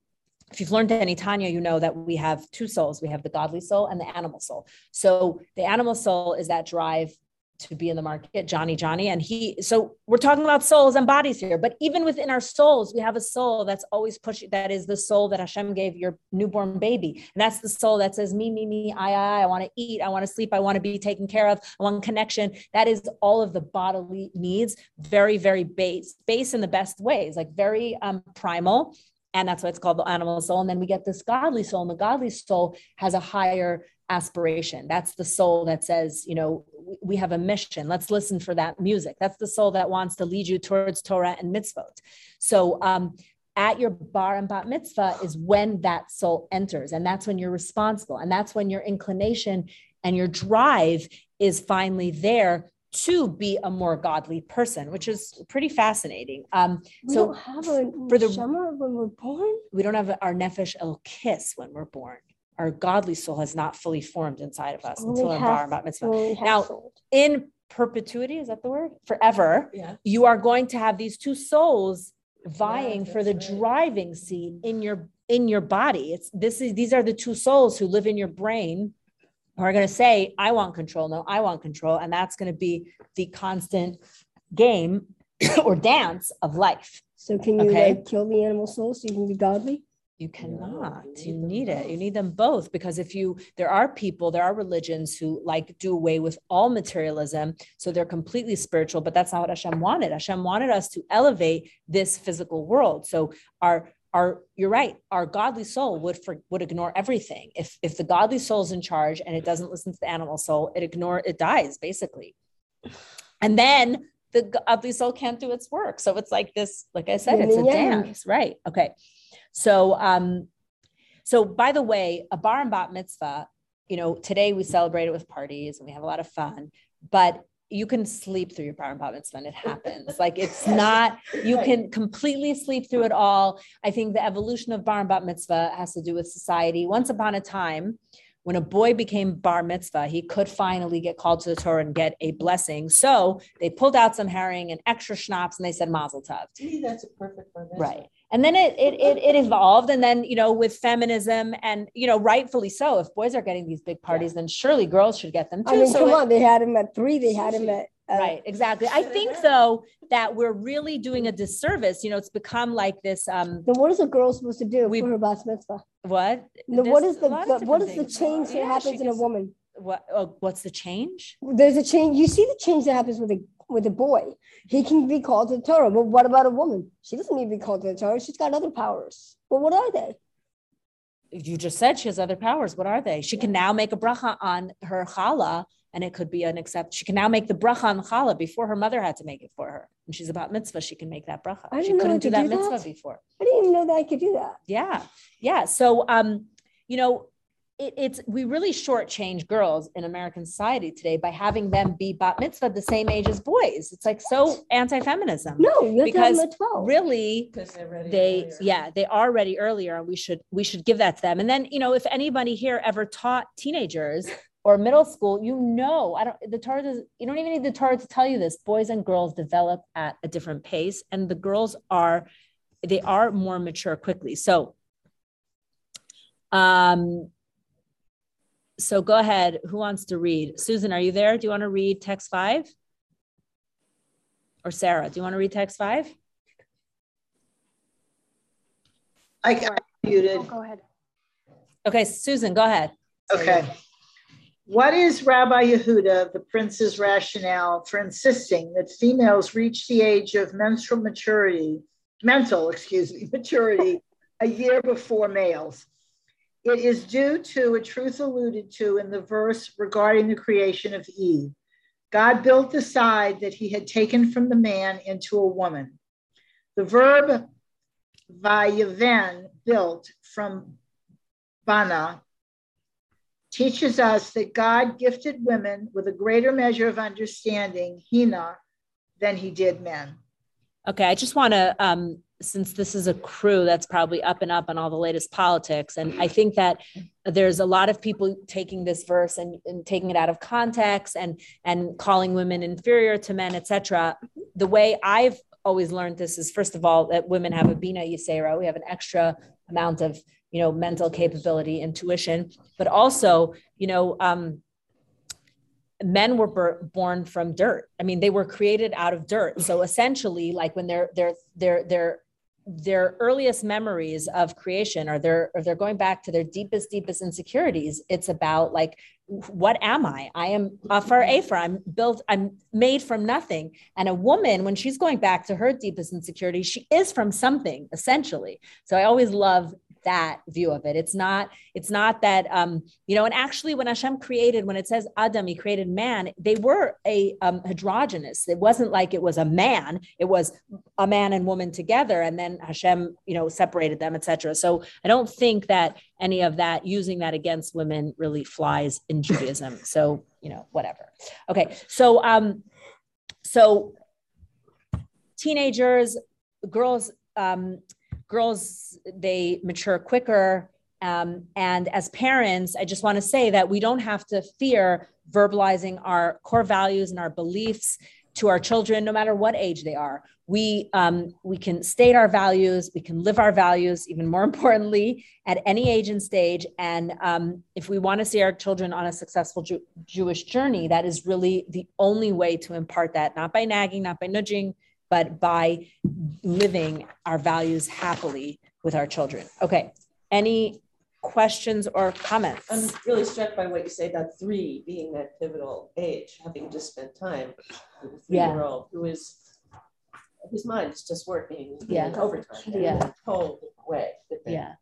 if you've learned any Tanya, you know that we have two souls. We have the godly soul and the animal soul. So the animal soul is that drive to be in the market, Johnny, Johnny. And he, so we're talking about souls and bodies here, but even within our souls, we have a soul that's always pushing, that is the soul that Hashem gave your newborn baby. And that's the soul that says, me, me, me, I, I, I want to eat, I want to sleep, I want to be taken care of, I want connection. That is all of the bodily needs, very, very base, base in the best ways, like very um, primal. And that's why it's called the animal soul. And then we get this godly soul, and the godly soul has a higher aspiration. That's the soul that says, you know, we have a mission. Let's listen for that music. That's the soul that wants to lead you towards Torah and mitzvot. So, um, at your bar and bat mitzvah is when that soul enters, and that's when you're responsible, and that's when your inclination and your drive is finally there to be a more godly person, which is pretty fascinating. Um, we so don't have a for the when we're born. We don't have our nefesh Elokis when we're born our godly soul has not fully formed inside of us Only until our bar bat mitzvah. Now, sold. in perpetuity, is that the word? Forever, Yeah. you are going to have these two souls vying for the right. driving seat in your in your body. It's this is these are the two souls who live in your brain who are going to say, I want control. No, I want control. And that's going to be the constant game or dance of life. So can you Okay. like kill the animal soul so you can be godly? You cannot. You need it. You need them both because if you, there are people, there are religions who like do away with all materialism. So they're completely spiritual, but that's not what Hashem wanted. Hashem wanted us to elevate this physical world. So our our you're right our godly soul would for, would ignore everything if if the godly soul's in charge and it doesn't listen to the animal soul it ignore it dies basically and then the godly soul can't do its work so it's like this like i said it's a dance right okay so um so by the way a bar and bat mitzvah you know today we celebrate it with parties and we have a lot of fun but you can sleep through your bar and bat mitzvah and it happens like it's not you can completely sleep through it all I think the evolution of bar and bat mitzvah has to do with society. Once upon a time, when a boy became bar mitzvah, he could finally get called to the Torah and get a blessing. So they pulled out some herring and extra schnapps and they said mazel tov. To me, that's a perfect bar mitzvah. Right. And then it, it it it evolved, and then you know with feminism, and you know rightfully so. If boys are getting these big parties, then surely girls should get them too. I mean, So come it- on, they had him at three. They had him at uh, right exactly i think though that we're really doing a disservice you know it's become like this um Then what is a girl supposed to do We- for her bat mitzvah? what No, what is the, lot of the- what is the change Yeah, that she happens in a woman? what oh, what's the change There's a change. You see the change that happens with a with a boy. He can be called to the Torah. But what about a woman? She doesn't need to be called to the Torah. She's got other powers. But what are they? you just said she has other powers what are they she can now make a bracha on her challah and it could be an accept she can now make the bracha on challah before her mother had to make it for her and she's about mitzvah she can make that bracha I she couldn't I do that do mitzvah that. before I didn't even know that I could do that. yeah yeah so um you know it, it's we really shortchange girls in American society today by having them be bat mitzvah the same age as boys. It's like so anti-feminism. No, you have have Because them at 12. Really, they're they earlier. yeah they are ready earlier and we should we should give that to them and then you know if anybody here ever taught teenagers or middle school you know i don't the torah does you don't even need the torah to tell you this boys and girls develop at a different pace and the girls are they are more mature quickly so um so go ahead who wants to read susan are you there do you want to read text five or sarah do you want to read text five I got muted. Oh, go ahead. Okay, Susan, go ahead. Okay. What is Rabbi Yehuda, the prince's rationale for insisting that females reach the age of menstrual maturity, mental, excuse me, maturity a year before males? It is due to a truth alluded to in the verse regarding the creation of Eve. God built the side that he had taken from the man into a woman. The verb vayaven, built from bana, teaches us that God gifted women with a greater measure of understanding, bina, than he did men. Okay, I just want to, um, since this is a crew that's probably up and up on all the latest politics, and I think that there's a lot of people taking this verse and, and taking it out of context and and calling women inferior to men, etc. The way I've always learned this is, first of all, that women have a bina yisera. We have an extra amount of you know mental capability, intuition, but also you know. Um, men were bur- born from dirt i mean they were created out of dirt so essentially like when they're they're they're they're their earliest memories of creation or they're or they're going back to their deepest deepest insecurities. It's about like what am i? I am afar Ephra. i'm built i'm made from nothing. And a woman when she's going back to her deepest insecurity she is from something essentially. So i always love that view of it. It's not it's not that um you know and actually when hashem created when it says adam he created man they were a um, heterogeneous it wasn't like it was a man it was a man and woman together and then hashem you know separated them etc so i don't think that any of that using that against women really flies in judaism. So you know whatever. Okay so um so teenagers girls um girls they mature quicker. Um, and as parents i just want to say that we don't have to fear verbalizing our core values and our beliefs to our children no matter what age they are. We um, we can state our values we can live our values even more importantly at any age and stage. And um, if we want to see our children on a successful Jew- jewish journey that is really the only way to impart that not by nagging not by nudging but by living our values happily with our children. Okay. Any questions or comments? I'm really struck by what you say about three being that pivotal age, having just spent time with a Yeah. three-year-old who is, his mind is just working Yeah. overtime. and Yeah. Told way. With the Yeah.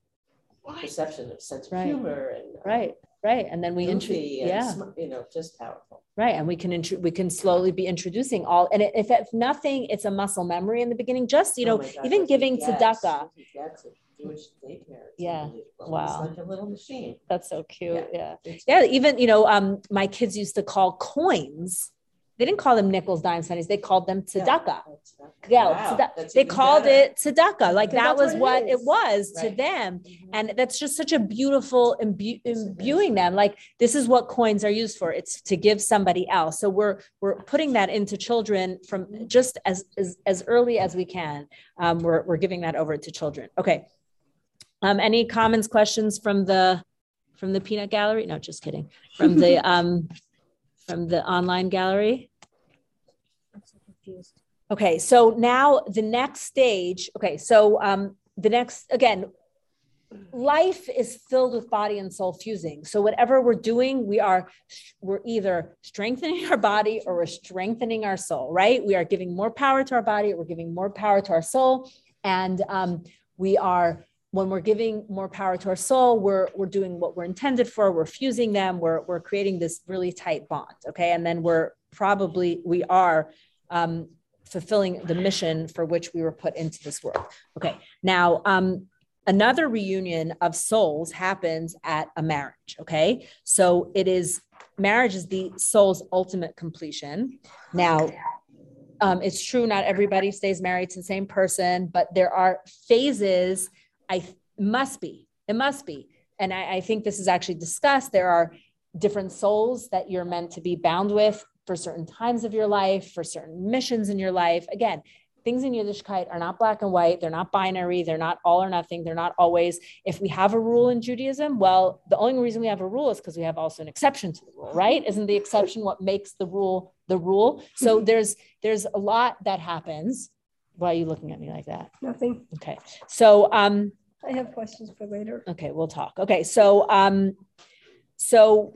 Perception of sense of Right. humor and. uh, Right. Right. And then we intro- goofy and yeah. You know, just powerful. Right. And we can intro- we can slowly be introducing all and if, if nothing, it's a muscle memory in the beginning. Just, you Oh know, even giving gets, tzedakah. what he gets at Jewish daycare. It's Yeah. Wow. It's like a little machine. That's so cute. Yeah. Yeah. Yeah. Even, you know, um, my kids used to call coins. They didn't call them nickels, dimes, pennies. They called them tzedakah. Not- Yeah, Wow, tzedakah. they called better. it tzedakah. Like that was what what it it was to Right. them. Mhm. And that's just such a beautiful imbu- Yes, it is. imbuing them. Like this is what coins are used for. It's to give somebody else. So we're we're putting that into children from just as as, as early as we can. Um, we're we're giving that over to children. Okay. Um, any comments, questions from the from the peanut gallery? No, just kidding. From the um from the online gallery. Okay, so now the next stage. Okay, so um, the next again, life is filled with body and soul fusing. So whatever we're doing, we are we're either strengthening our body or we're strengthening our soul. Right? We are giving more power to our body. We're giving more power to our soul, and um, we are when we're giving more power to our soul, we're we're doing what we're intended for. We're fusing them. We're we're creating this really tight bond. Okay, and then we're probably we are um, fulfilling the mission for which we were put into this world. Okay, now um, another reunion of souls happens at a marriage. Okay, so it is marriage is the soul's ultimate completion. Now. Um, it's true, not everybody stays married to the same person, but there are phases. I th- must be, it must be. And I, I think this is actually discussed. There are different souls that you're meant to be bound with for certain times of your life, for certain missions in your life. Again, things in Yiddishkeit are not black and white. They're not binary. They're not all or nothing. They're not always. If we have a rule in Judaism, well, the only reason we have a rule is because we have also an exception to the rule, right? Isn't the exception what makes the rule the rule? So there's there's a lot that happens. Why are you looking at me like that? Nothing. Okay. So um I have questions for later. Okay, we'll talk. Okay, so um, so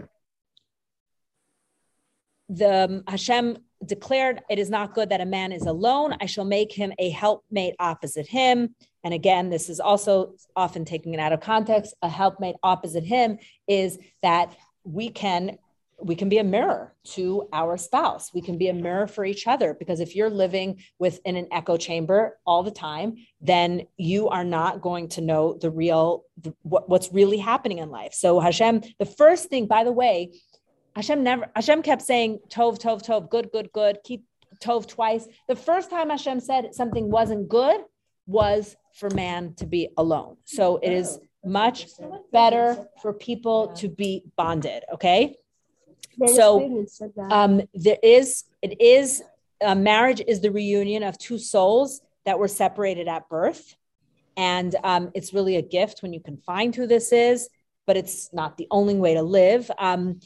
the um, Hashem declared, "It is not good that a man is alone. I shall make him a helpmate opposite him." And again, this is also often taken out of context. A helpmate opposite him is that we can we can be a mirror to our spouse. We can be a mirror for each other because if you're living within an echo chamber all the time, then you are not going to know the real the, what, what's really happening in life. So Hashem, the first thing, by the way, Hashem never Hashem kept saying tov tov tov, good good good, keep tov twice. The first time Hashem said something wasn't good was for man to be alone. So it is oh. much better for people to be bonded. Okay Dennis so Friedman said that. um, there is it is uh, marriage is the reunion of two souls that were separated at birth. And um, it's really a gift when you can find who this is but it's not the only way to live. Um,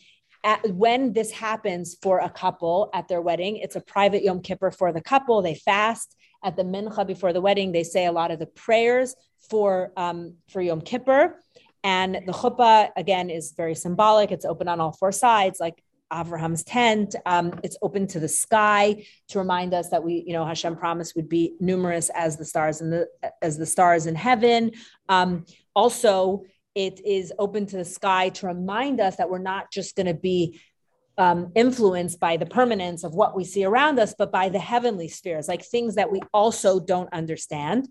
at, when this happens for a couple at their wedding it's a private yom kippur for the couple. They fast at the mincha before the wedding. They say a lot of the prayers for um, for yom kippur and the chuppah, again, is very symbolic. It's open on all four sides, like Abraham's tent. Um, it's open to the sky to remind us that we, you know, Hashem promised would be numerous as the stars in the as the stars in heaven. Um, also, it is open to the sky to remind us that we're not just going to be um, influenced by the permanence of what we see around us, but by the heavenly spheres, like things that we also don't understand.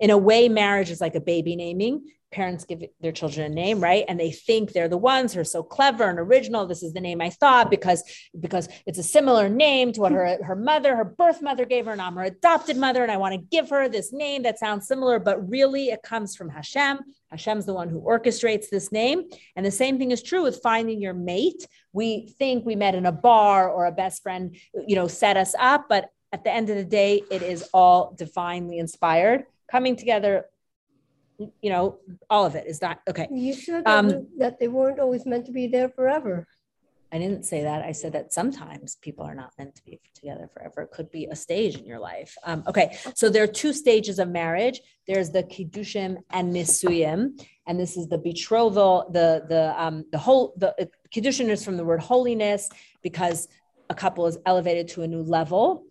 In a way, marriage is like a baby naming parents give their children a name right? And they think they're the ones who are so clever and original. This is the name i thought because because it's a similar name to what her her mother her birth mother gave her and i'm her adopted mother and i want to give her this name that sounds similar but really it comes from hashem. Hashem's the one who orchestrates this name. And the same thing is true with finding your mate. We think we met in a bar or a best friend you know set us up but at the end of the day it is all divinely inspired. Coming together you know, all of it is not okay. You said that, Um, that they weren't always meant to be there forever. I didn't say that. I said that sometimes people are not meant to be together forever. It could be a stage in your life. Um, okay, so there are two stages of marriage. There's the kiddushin and nisuyim, and this is the betrothal. The the um, the whole the uh, kiddushin is from the word holiness because a couple is elevated to a new level.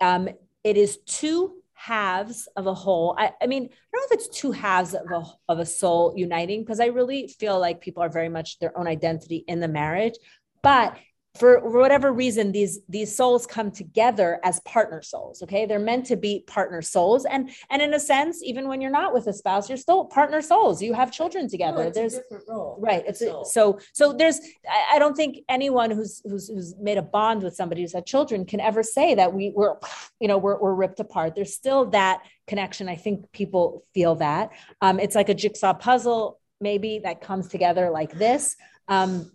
Um, it is two halves of a whole. I, I mean, I don't know if it's two halves of a, of a soul uniting because I really feel like people are very much their own identity in the marriage. But for whatever reason these these souls come together as partner souls okay? They're meant to be partner souls. And and in a sense even when you're not with a spouse you're still partner souls. You have children together No, it's a there's different role. right it's a, so so there's I, I don't think anyone who's who's who's made a bond with somebody who's had children can ever say that we were you know we're, we're ripped apart. There's still that connection. I think people feel that. Um, it's like a jigsaw puzzle maybe that comes together like this. Um,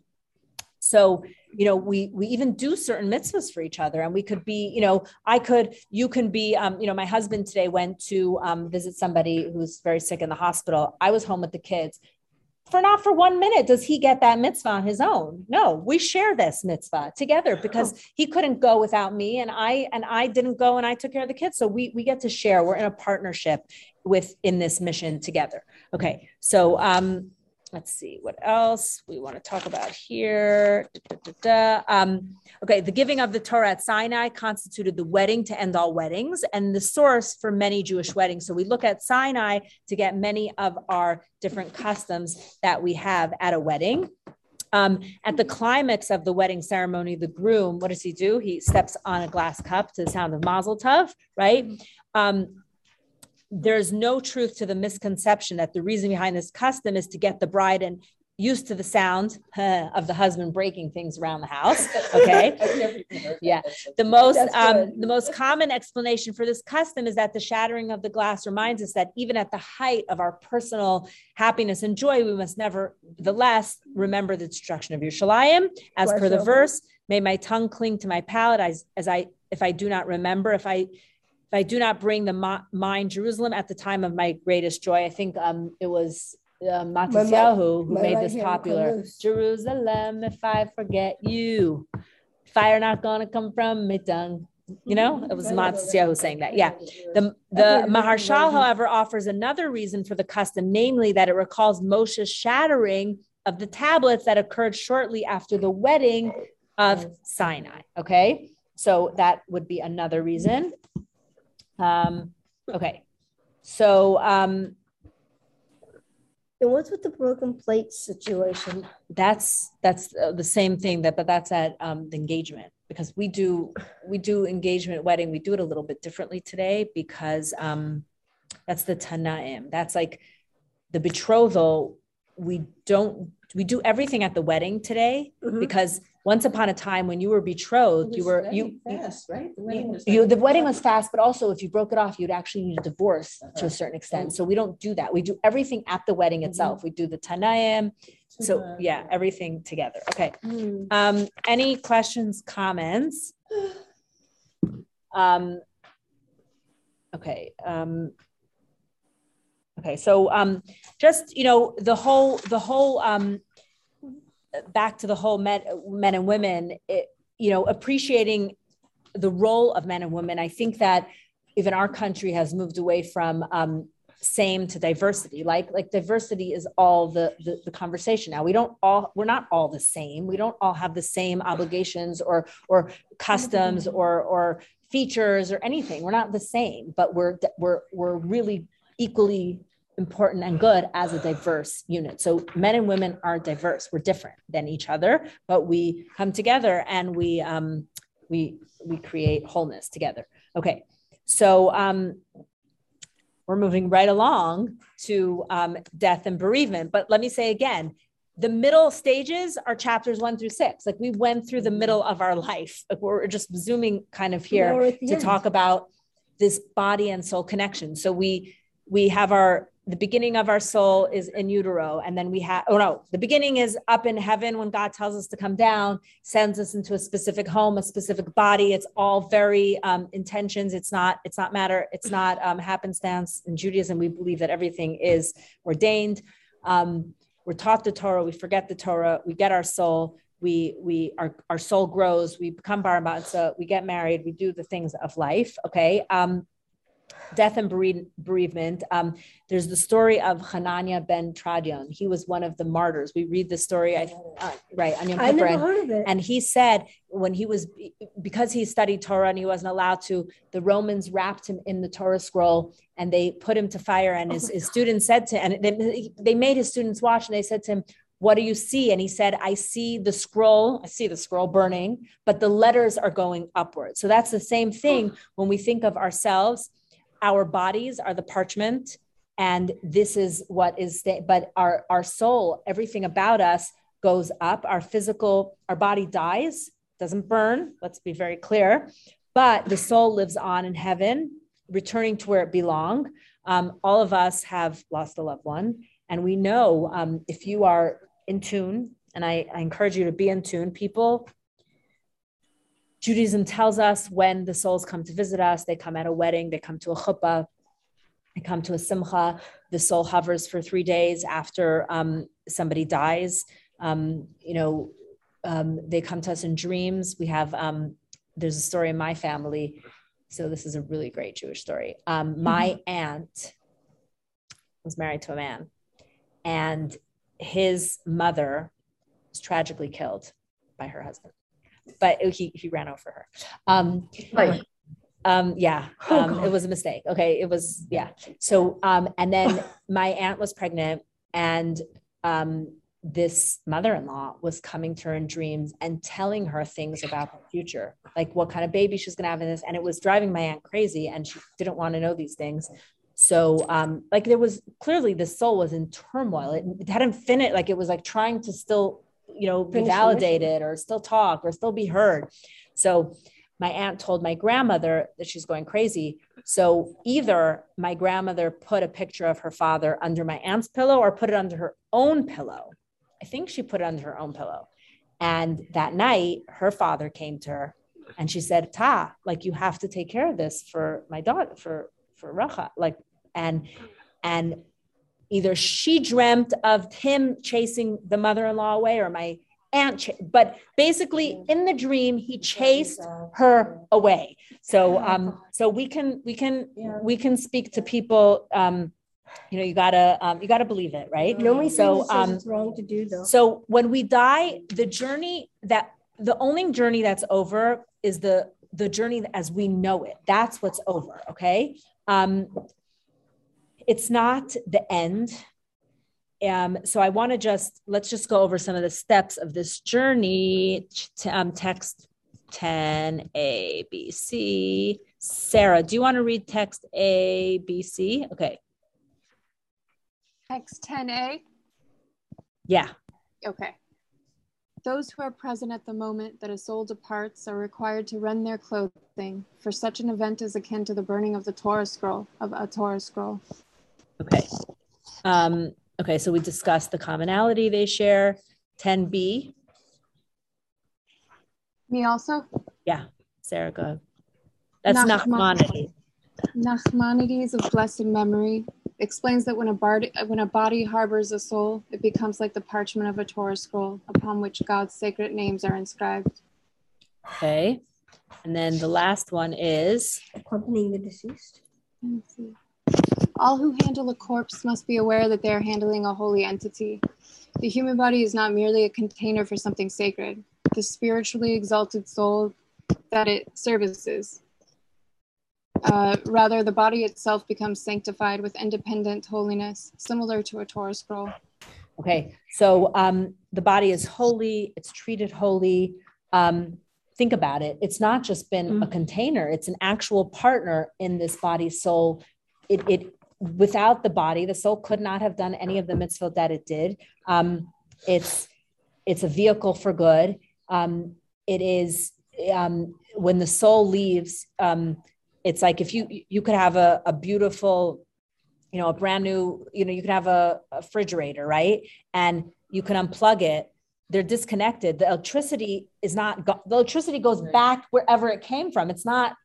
so you know we we even do certain mitzvahs for each other and we could be you know i could you can be um, you know my husband today went to um, visit somebody who's very sick in the hospital. I was home with the kids. For not for one minute does he get that mitzvah on his own. No we share this mitzvah together because he couldn't go without me and i and i didn't go and i took care of the kids. So we we get to share. We're in a partnership with in this mission together. Okay so um let's see what else we want to talk about here. Da, da, da. Um, okay, the giving of the Torah at Sinai constituted the wedding to end all weddings and the source for many Jewish weddings. So we look at Sinai to get many of our different customs that we have at a wedding. Um, at the climax of the wedding ceremony, the groom, what does he do? He steps on a glass cup to the sound of Mazel Tov, right? Um, there's no truth to the misconception that the reason behind this custom is to get the bride and used to the sound of the husband breaking things around the house. Okay. I've never even heard that. Yeah. The most um, the most common explanation for this custom is that the shattering of the glass reminds us that even at the height of our personal happiness and joy, we must nevertheless remember the destruction of Yerushalayim. As per the verse, may my tongue cling to my palate as, as I if I do not remember, if I if I do not bring the mi- mind Jerusalem at the time of my greatest joy. I think um, it was uh, Matisyahu who my made this hand will come popular. Jerusalem, if I forget you, fire not gonna come from my tongue. You know, it was. Matisyahu saying that. Yeah. I know that. The, the Maharshal, however, offers another reason for the custom, namely that it recalls Moshe's shattering of the tablets that occurred shortly after the wedding of Sinai. Okay. So that would be another reason. Um, okay. So um, And what's with the broken plate situation? that's that's uh, the same thing that but that's at um, the engagement because we do we do engagement wedding we do it a little bit differently today because um, that's the tanaim that's like the betrothal we don't we do everything at the wedding today Mhm. because once upon a time when you were betrothed you were you Fast, right? The wedding you, was you- the wedding was fast, but also if you broke it off, you'd actually need a divorce to Uh-huh. a certain extent. So we don't do that. We do everything at the wedding Mhm. itself. We do the tanaim. So yeah, everything together. Okay. Hmm. Um, any questions, comments? Um, okay. Um, okay. So um, just you know the whole the whole um, back to the whole men men and women. It, you know, appreciating the role of men and women. I think that even our country has moved away from um, same to diversity. Like like diversity is all the, the the conversation now. We don't all we're not all the same. We don't all have the same obligations or or customs or or features or anything. We're not the same, but we're we're we're really equally important and good as a diverse unit. So men and women are diverse. We're different than each other, but we come together and we um, we we create wholeness together. Okay, so um, we're moving right along to um, death and bereavement. But let me say again, the middle stages are chapters one through six. Like we went through the middle of our life. Like we're just zooming kind of here Now we're at the to end. talk about this body and soul connection. So we we have our the beginning of our soul is in utero and then we have oh no the beginning is up in heaven when god tells us to come down sends us into a specific home a specific body. It's all very um, intentions. It's not it's not matter it's not um, happenstance. In judaism we believe that everything is ordained. Um, we're taught the torah we forget the torah we get our soul we we our, our soul grows we become bar mitzvah we get married we do the things of life okay? Um death and bereavement. Um, there's the story of Hanania ben Teradion. He was one of the martyrs. We read the story, I, uh, right, on Yom I never heard of it. And he said when he was, because he studied Torah and he wasn't allowed to, the Romans wrapped him in the Torah scroll and they put him to fire. And his, his students said to, and they, they made his students watch and they said to him, what do you see? And he said, I see the scroll, I see the scroll burning, but the letters are going upward. So that's the same thing when we think of ourselves. Our bodies are the parchment, and this is what is, sta- but our, our soul, everything about us goes up. Our physical, our body dies, doesn't burn, let's be very clear, but the soul lives on in heaven, returning to where it belonged. Um, all of us have lost a loved one. And we know um, if you are in tune, and I, I encourage you to be in tune, people. Judaism tells us when the souls come to visit us, they come at a wedding, they come to a chuppah, they come to a simcha. The soul hovers for three days after um, somebody dies. Um, you know, um, they come to us in dreams. We have, um, there's a story in my family. So this is a really great Jewish story. Um, my aunt was married to a man, and his mother was tragically killed by her husband, but he, he ran over her. Um, um, yeah, Oh, um, it was a mistake. Okay. It was, yeah. So, um, and then my aunt was pregnant and, um, this mother-in-law was coming to her in dreams and telling her things about the future, like what kind of baby she's gonna have in this. And it was driving my aunt crazy and she didn't want to know these things. So, um, like there was clearly the soul was in turmoil. It, it hadn't finished, like it was like trying to still, you know, be Finish the mission. validated or still talk or still be heard. So my aunt told my grandmother that she's going crazy. So either my grandmother put a picture of her father under my aunt's pillow or put it under her own pillow. I think she put it under her own pillow. And that night, her father came to her and she said, Ta, like you have to take care of this for my daughter, for for Racha. Like, and and either she dreamt of him chasing the mother-in-law away or my aunt ch- but basically in the dream he chased her away so um so we can we can we can speak to people um you know you gotta um you gotta believe it right Nobody so says um it's wrong to do though. so when we die, the journey that the only journey that's over is the the journey as we know it. That's what's over. Okay. Um, it's not the end. Um, so I want to just let's just go over some of the steps of this journey. Um, text 10 A B C. Sarah, do you want to read text A B C? Okay. Text 10A. Yeah. Okay. Those who are present at the moment that a soul departs are required to rend their clothing, for such an event is akin to the burning of the Torah scroll, of a Torah scroll. Okay. Um, okay, so we discussed the commonality they share. 10b. Me also. Yeah, Sarah, go ahead. That's Nachmanides. Nachmanides of blessed memory explains that when a, bard- when a body harbors a soul, it becomes like the parchment of a Torah scroll upon which God's sacred names are inscribed. Okay. And then the last one is accompanying the deceased. Let's see. All who handle a corpse must be aware that they are handling a holy entity. The human body is not merely a container for something sacred, the spiritually exalted soul that it services. Uh, rather, the body itself becomes sanctified with independent holiness, similar to a Torah scroll. okay. So um, the body is holy, it's treated holy. Um, think about it. It's not just been a container, it's an actual partner in this body soul. It, it without the body, the soul could not have done any of the mitzvot that it did. Um, it's it's a vehicle for good. Um, it is um, when the soul leaves. Um, it's like if you you could have a, a beautiful, you know, a brand new, you know, you could have a, a refrigerator, right? And you can unplug it. They're disconnected. The electricity is not. Go- the electricity goes back wherever it came from. It's not.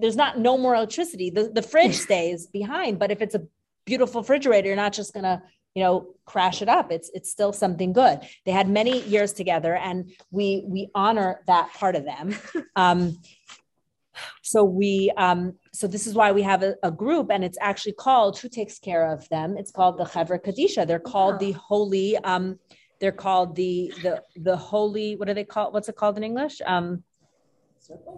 There's not no more electricity. The the fridge stays behind. But if it's a beautiful refrigerator, you're not just gonna you know crash it up. It's it's still something good. They had many years together and we we honor that part of them. Um so we um so this is why we have a, a group and it's actually called who takes care of them? It's called the Chevra Kadisha. They're called the holy um they're called the the the holy what do they call what's it called in English? Um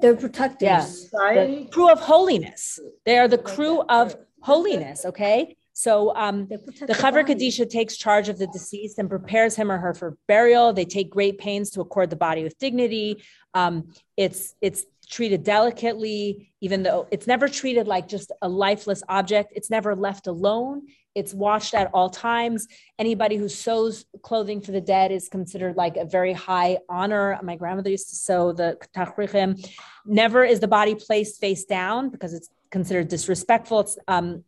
They're protectors. yeah the crew of holiness they are the crew of holiness okay so um the the Chevra body. Kadisha takes charge of the deceased and prepares him or her for burial. They take great pains to accord the body with dignity. Um, it's it's treated delicately, even though it's never treated like just a lifeless object. It's never left alone. It's watched at all times. Anybody who sews clothing for the dead is considered like a very high honor. My grandmother used to sew the tachrichim. Never is the body placed face down because it's considered disrespectful. It's um,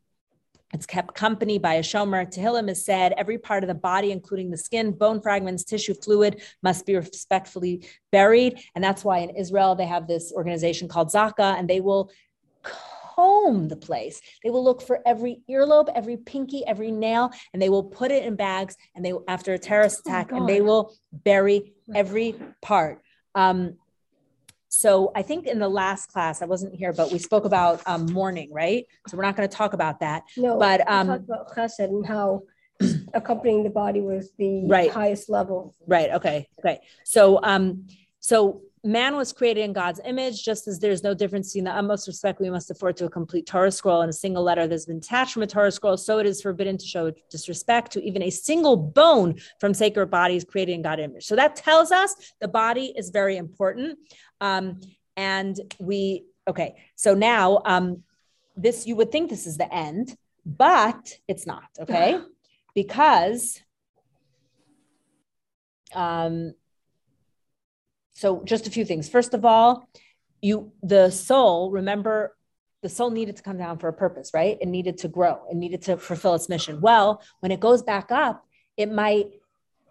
it's kept company by a shomer. Tehillim is said every part of the body, including the skin, bone fragments, tissue, fluid, must be respectfully buried. And that's why in Israel they have this organization called Zaka, and they will comb the place. They will look for every earlobe, every pinky, every nail, and they will put it in bags. And they after a terrorist attack, and they will bury every part. Um, so I think in the last class, I wasn't here, but we spoke about um, mourning, right? So we're not going to talk about that. No, But, um, talked about chesed and how accompanying the body was the Right. highest level. Right. Okay. Great. So, um, so man was created in God's image, just as there's no difference in the utmost respect we must afford to a complete Torah scroll and a single letter that's been attached from a Torah scroll. So it is forbidden to show disrespect to even a single bone from sacred bodies created in God's image. So that tells us the body is very important. Um, and we, okay. So now, um, this, you would think this is the end, but it's not. Okay. Because, um, so just a few things. First of all you the soul remember the soul needed to come down for a purpose right? It needed to grow. It needed to fulfill its mission. Well when it goes back up it might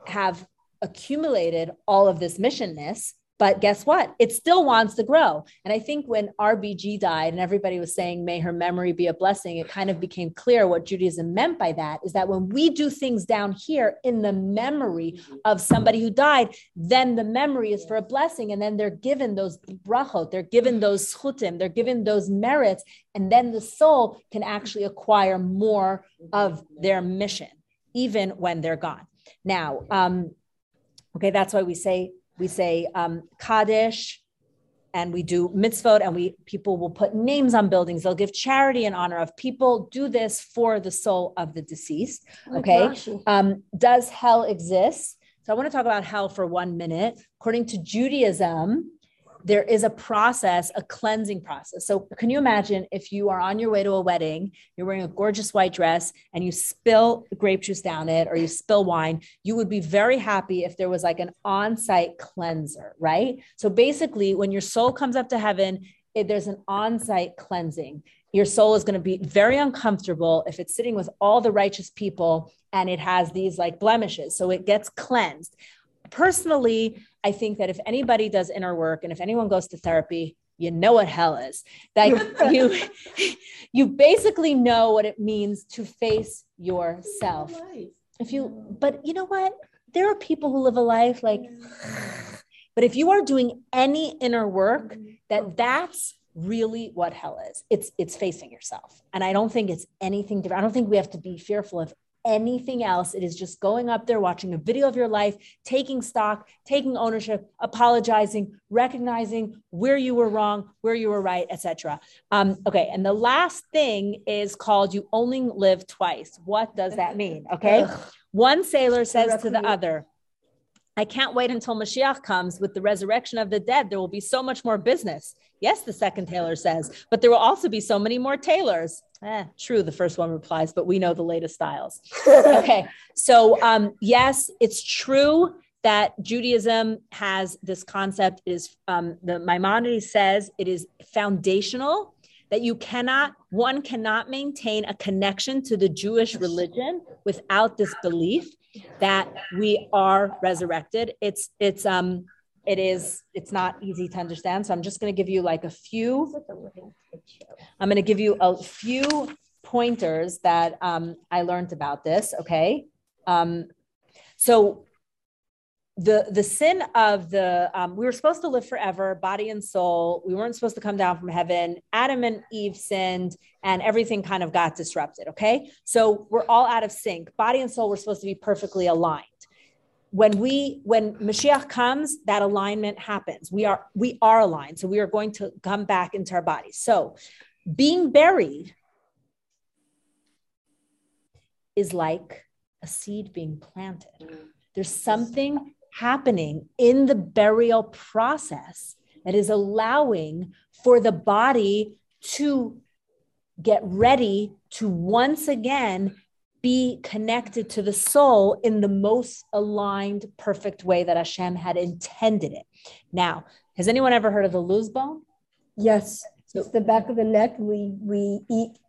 have accumulated all of this missionness but guess what? It still wants to grow. And i think when rbg died and everybody was saying may her memory be a blessing it kind of became clear what judaism meant by that is that when we do things down here in the memory of somebody who died then the memory is for a blessing. And then they're given those brachot they're given those zechutim they're given those merits. And then the soul can actually acquire more of their mission even when they're gone. Now um okay that's why we say we say um kaddish and we do mitzvot and we people will put names on buildings they'll give charity in honor of people do this for the soul of the deceased okay um, does hell exist? So I want to talk about hell for one minute. According to Judaism, there is a process, a cleansing process. So can you imagine if you are on your way to a wedding, you're wearing a gorgeous white dress and you spill grape juice down it or you spill wine, you would be very happy if there was like an on-site cleanser, right? So basically when your soul comes up to heaven, it, there's an on-site cleansing. Your soul is going to be very uncomfortable if it's sitting with all the righteous people and it has these like blemishes. So it gets cleansed. Personally, I think that if anybody does inner work and if anyone goes to therapy, you know what hell is. That you you basically know what it means to face yourself. If you but you know what? There are people who live a life like but if you are doing any inner work, that that's really what hell is. It's it's facing yourself. And I don't think it's anything different. I don't think we have to be fearful of anything else. It is just going up there, watching a video of your life, taking stock, taking ownership, apologizing, recognizing where you were wrong, where you were right, etc. Um, okay, and the last thing is called "You only live twice." What does that mean? Okay, one sailor says to the other. I can't wait until Mashiach comes with the resurrection of the dead. There will be so much more business. Yes, the second tailor says, but there will also be so many more tailors. Eh, true, the first one replies, but we know the latest styles. okay, so um, yes, it's true that Judaism has this concept. It is um, the Maimonides says it is foundational that you cannot one cannot maintain a connection to the Jewish religion without this belief that we are resurrected. It's it's um it is it's not easy to understand. So I'm just going to give you like a few. I'm going to give you a few pointers that um, I learned about this. Okay, um, so the the sin of the um, we were supposed to live forever body and soul we weren't supposed to come down from heaven adam and eve sinned and everything kind of got disrupted okay so we're all out of sync body and soul were supposed to be perfectly aligned when we when mashiach comes that alignment happens. We are we are aligned. So we are going to come back into our bodies so being buried is like a seed being planted. There's something happening in the burial process that is allowing for the body to get ready to once again be connected to the soul in the most aligned, perfect way that Hashem had intended it. Now, has anyone ever heard of the luz bone? Yes, it's the back of the neck. We we eat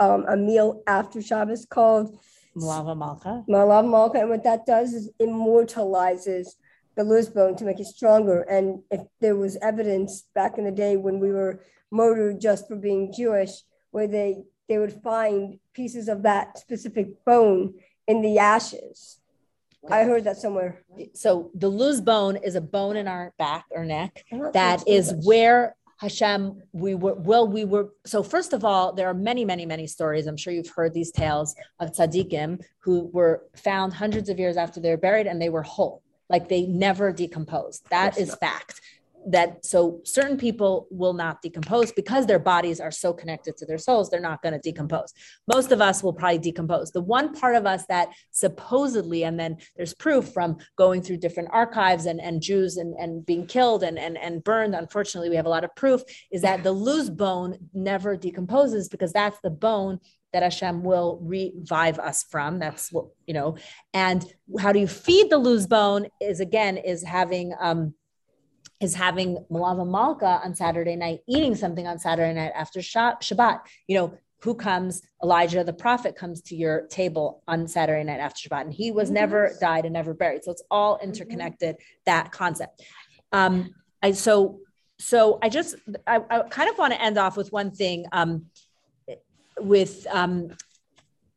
um, a meal after Shabbos called Malava Malka. Malav Malka, and what that does is immortalizes the luz bone to make it stronger. And if there was evidence back in the day when we were murdered just for being Jewish, where they they would find pieces of that specific bone in the ashes. I heard that somewhere. So the luz bone is a bone in our back or neck oh, not that is where Hashem, we were, well, we were, so first of all, there are many, many, many stories. I'm sure you've heard these tales of tzaddikim who were found hundreds of years after they were buried and they were whole, like they never decomposed. That is fact. That so certain people will not decompose because their bodies are so connected to their souls, they're not going to decompose. Most of us will probably decompose. The one part of us that supposedly, and then there's proof from going through different archives and, and Jews and, and being killed and, and, and burned. Unfortunately, we have a lot of proof is that the luz bone never decomposes because that's the bone that Hashem will revive us from. That's what, you know, and how do you feed the luz bone is again, is having, um, is having Malava Malka on Saturday night, eating something on Saturday night after Shabbat. You know, who comes? Elijah the prophet comes to your table on Saturday night after Shabbat, and he was never died and never buried. So it's all interconnected. That concept. Um, I so so I just I, I kind of want to end off with one thing. Um, with um,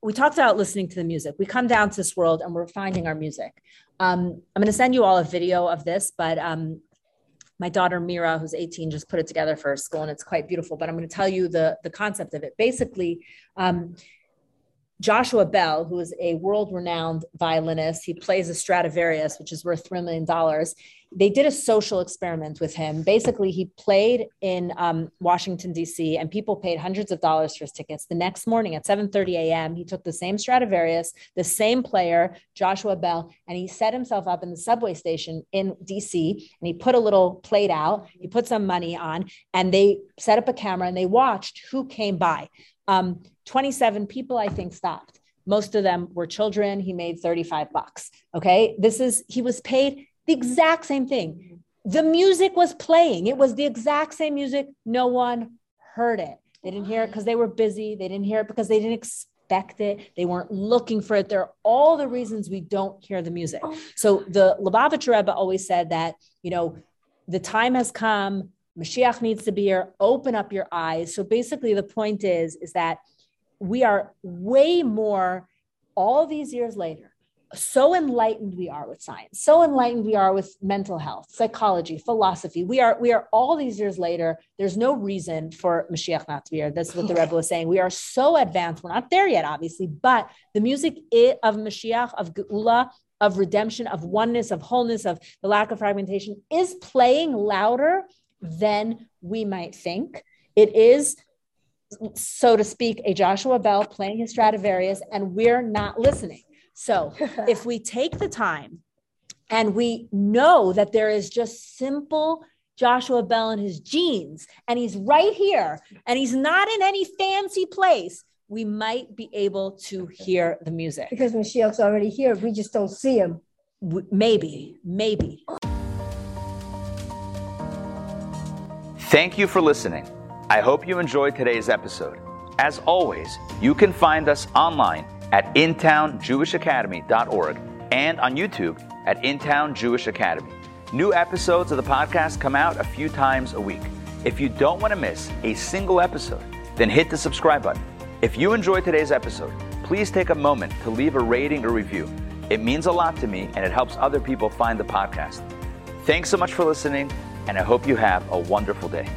we talked about listening to the music. We come down to this world and we're finding our music. Um, I'm going to send you all a video of this, but um, my daughter Mira, who's 18, just put it together for her school, and it's quite beautiful. But I'm going to tell you the the concept of it. Basically, um, Joshua Bell, who is a world-renowned violinist, he plays a Stradivarius, which is worth three million dollars. They did a social experiment with him. Basically, he played in um, Washington D.C. and people paid hundreds of dollars for his tickets. The next morning at 7:30 a.m., he took the same Stradivarius, the same player, Joshua Bell, and he set himself up in the subway station in D.C. and he put a little plate out. He put some money on, and they set up a camera and they watched who came by. Um, 27 people, I think, stopped. Most of them were children. He made 35 bucks. Okay. This is, he was paid the exact same thing. The music was playing, it was the exact same music. No one heard it. They didn't hear it because they were busy. They didn't hear it because they didn't expect it. They weren't looking for it. There are all the reasons we don't hear the music. Oh. So the Lubavitcher Rebbe always said that, you know, the time has come. Mashiach needs to be here. Open up your eyes. So basically, the point is, is that we are way more all these years later so enlightened we are with science so enlightened we are with mental health psychology philosophy. We are we are all these years later there's no reason for mashiach not to be here. That's what the rebbe was saying. We are so advanced. We're not there yet obviously but the music of mashiach of geula of redemption of oneness of wholeness of the lack of fragmentation is playing louder than we might think. It is so to speak, a Joshua Bell playing his Stradivarius, and we're not listening. So if we take the time and we know that there is just simple Joshua Bell in his jeans, and he's right here, and he's not in any fancy place, we might be able to hear the music. Because Mashiach's already here. We just don't see him. Maybe, maybe. Thank you for listening. I hope you enjoyed today's episode. As always, you can find us online at intownjewishacademy.org and on YouTube at Intown Jewish Academy. New episodes of the podcast come out a few times a week. If you don't want to miss a single episode, then hit the subscribe button. If you enjoyed today's episode, please take a moment to leave a rating or review. It means a lot to me and it helps other people find the podcast. Thanks so much for listening, and I hope you have a wonderful day.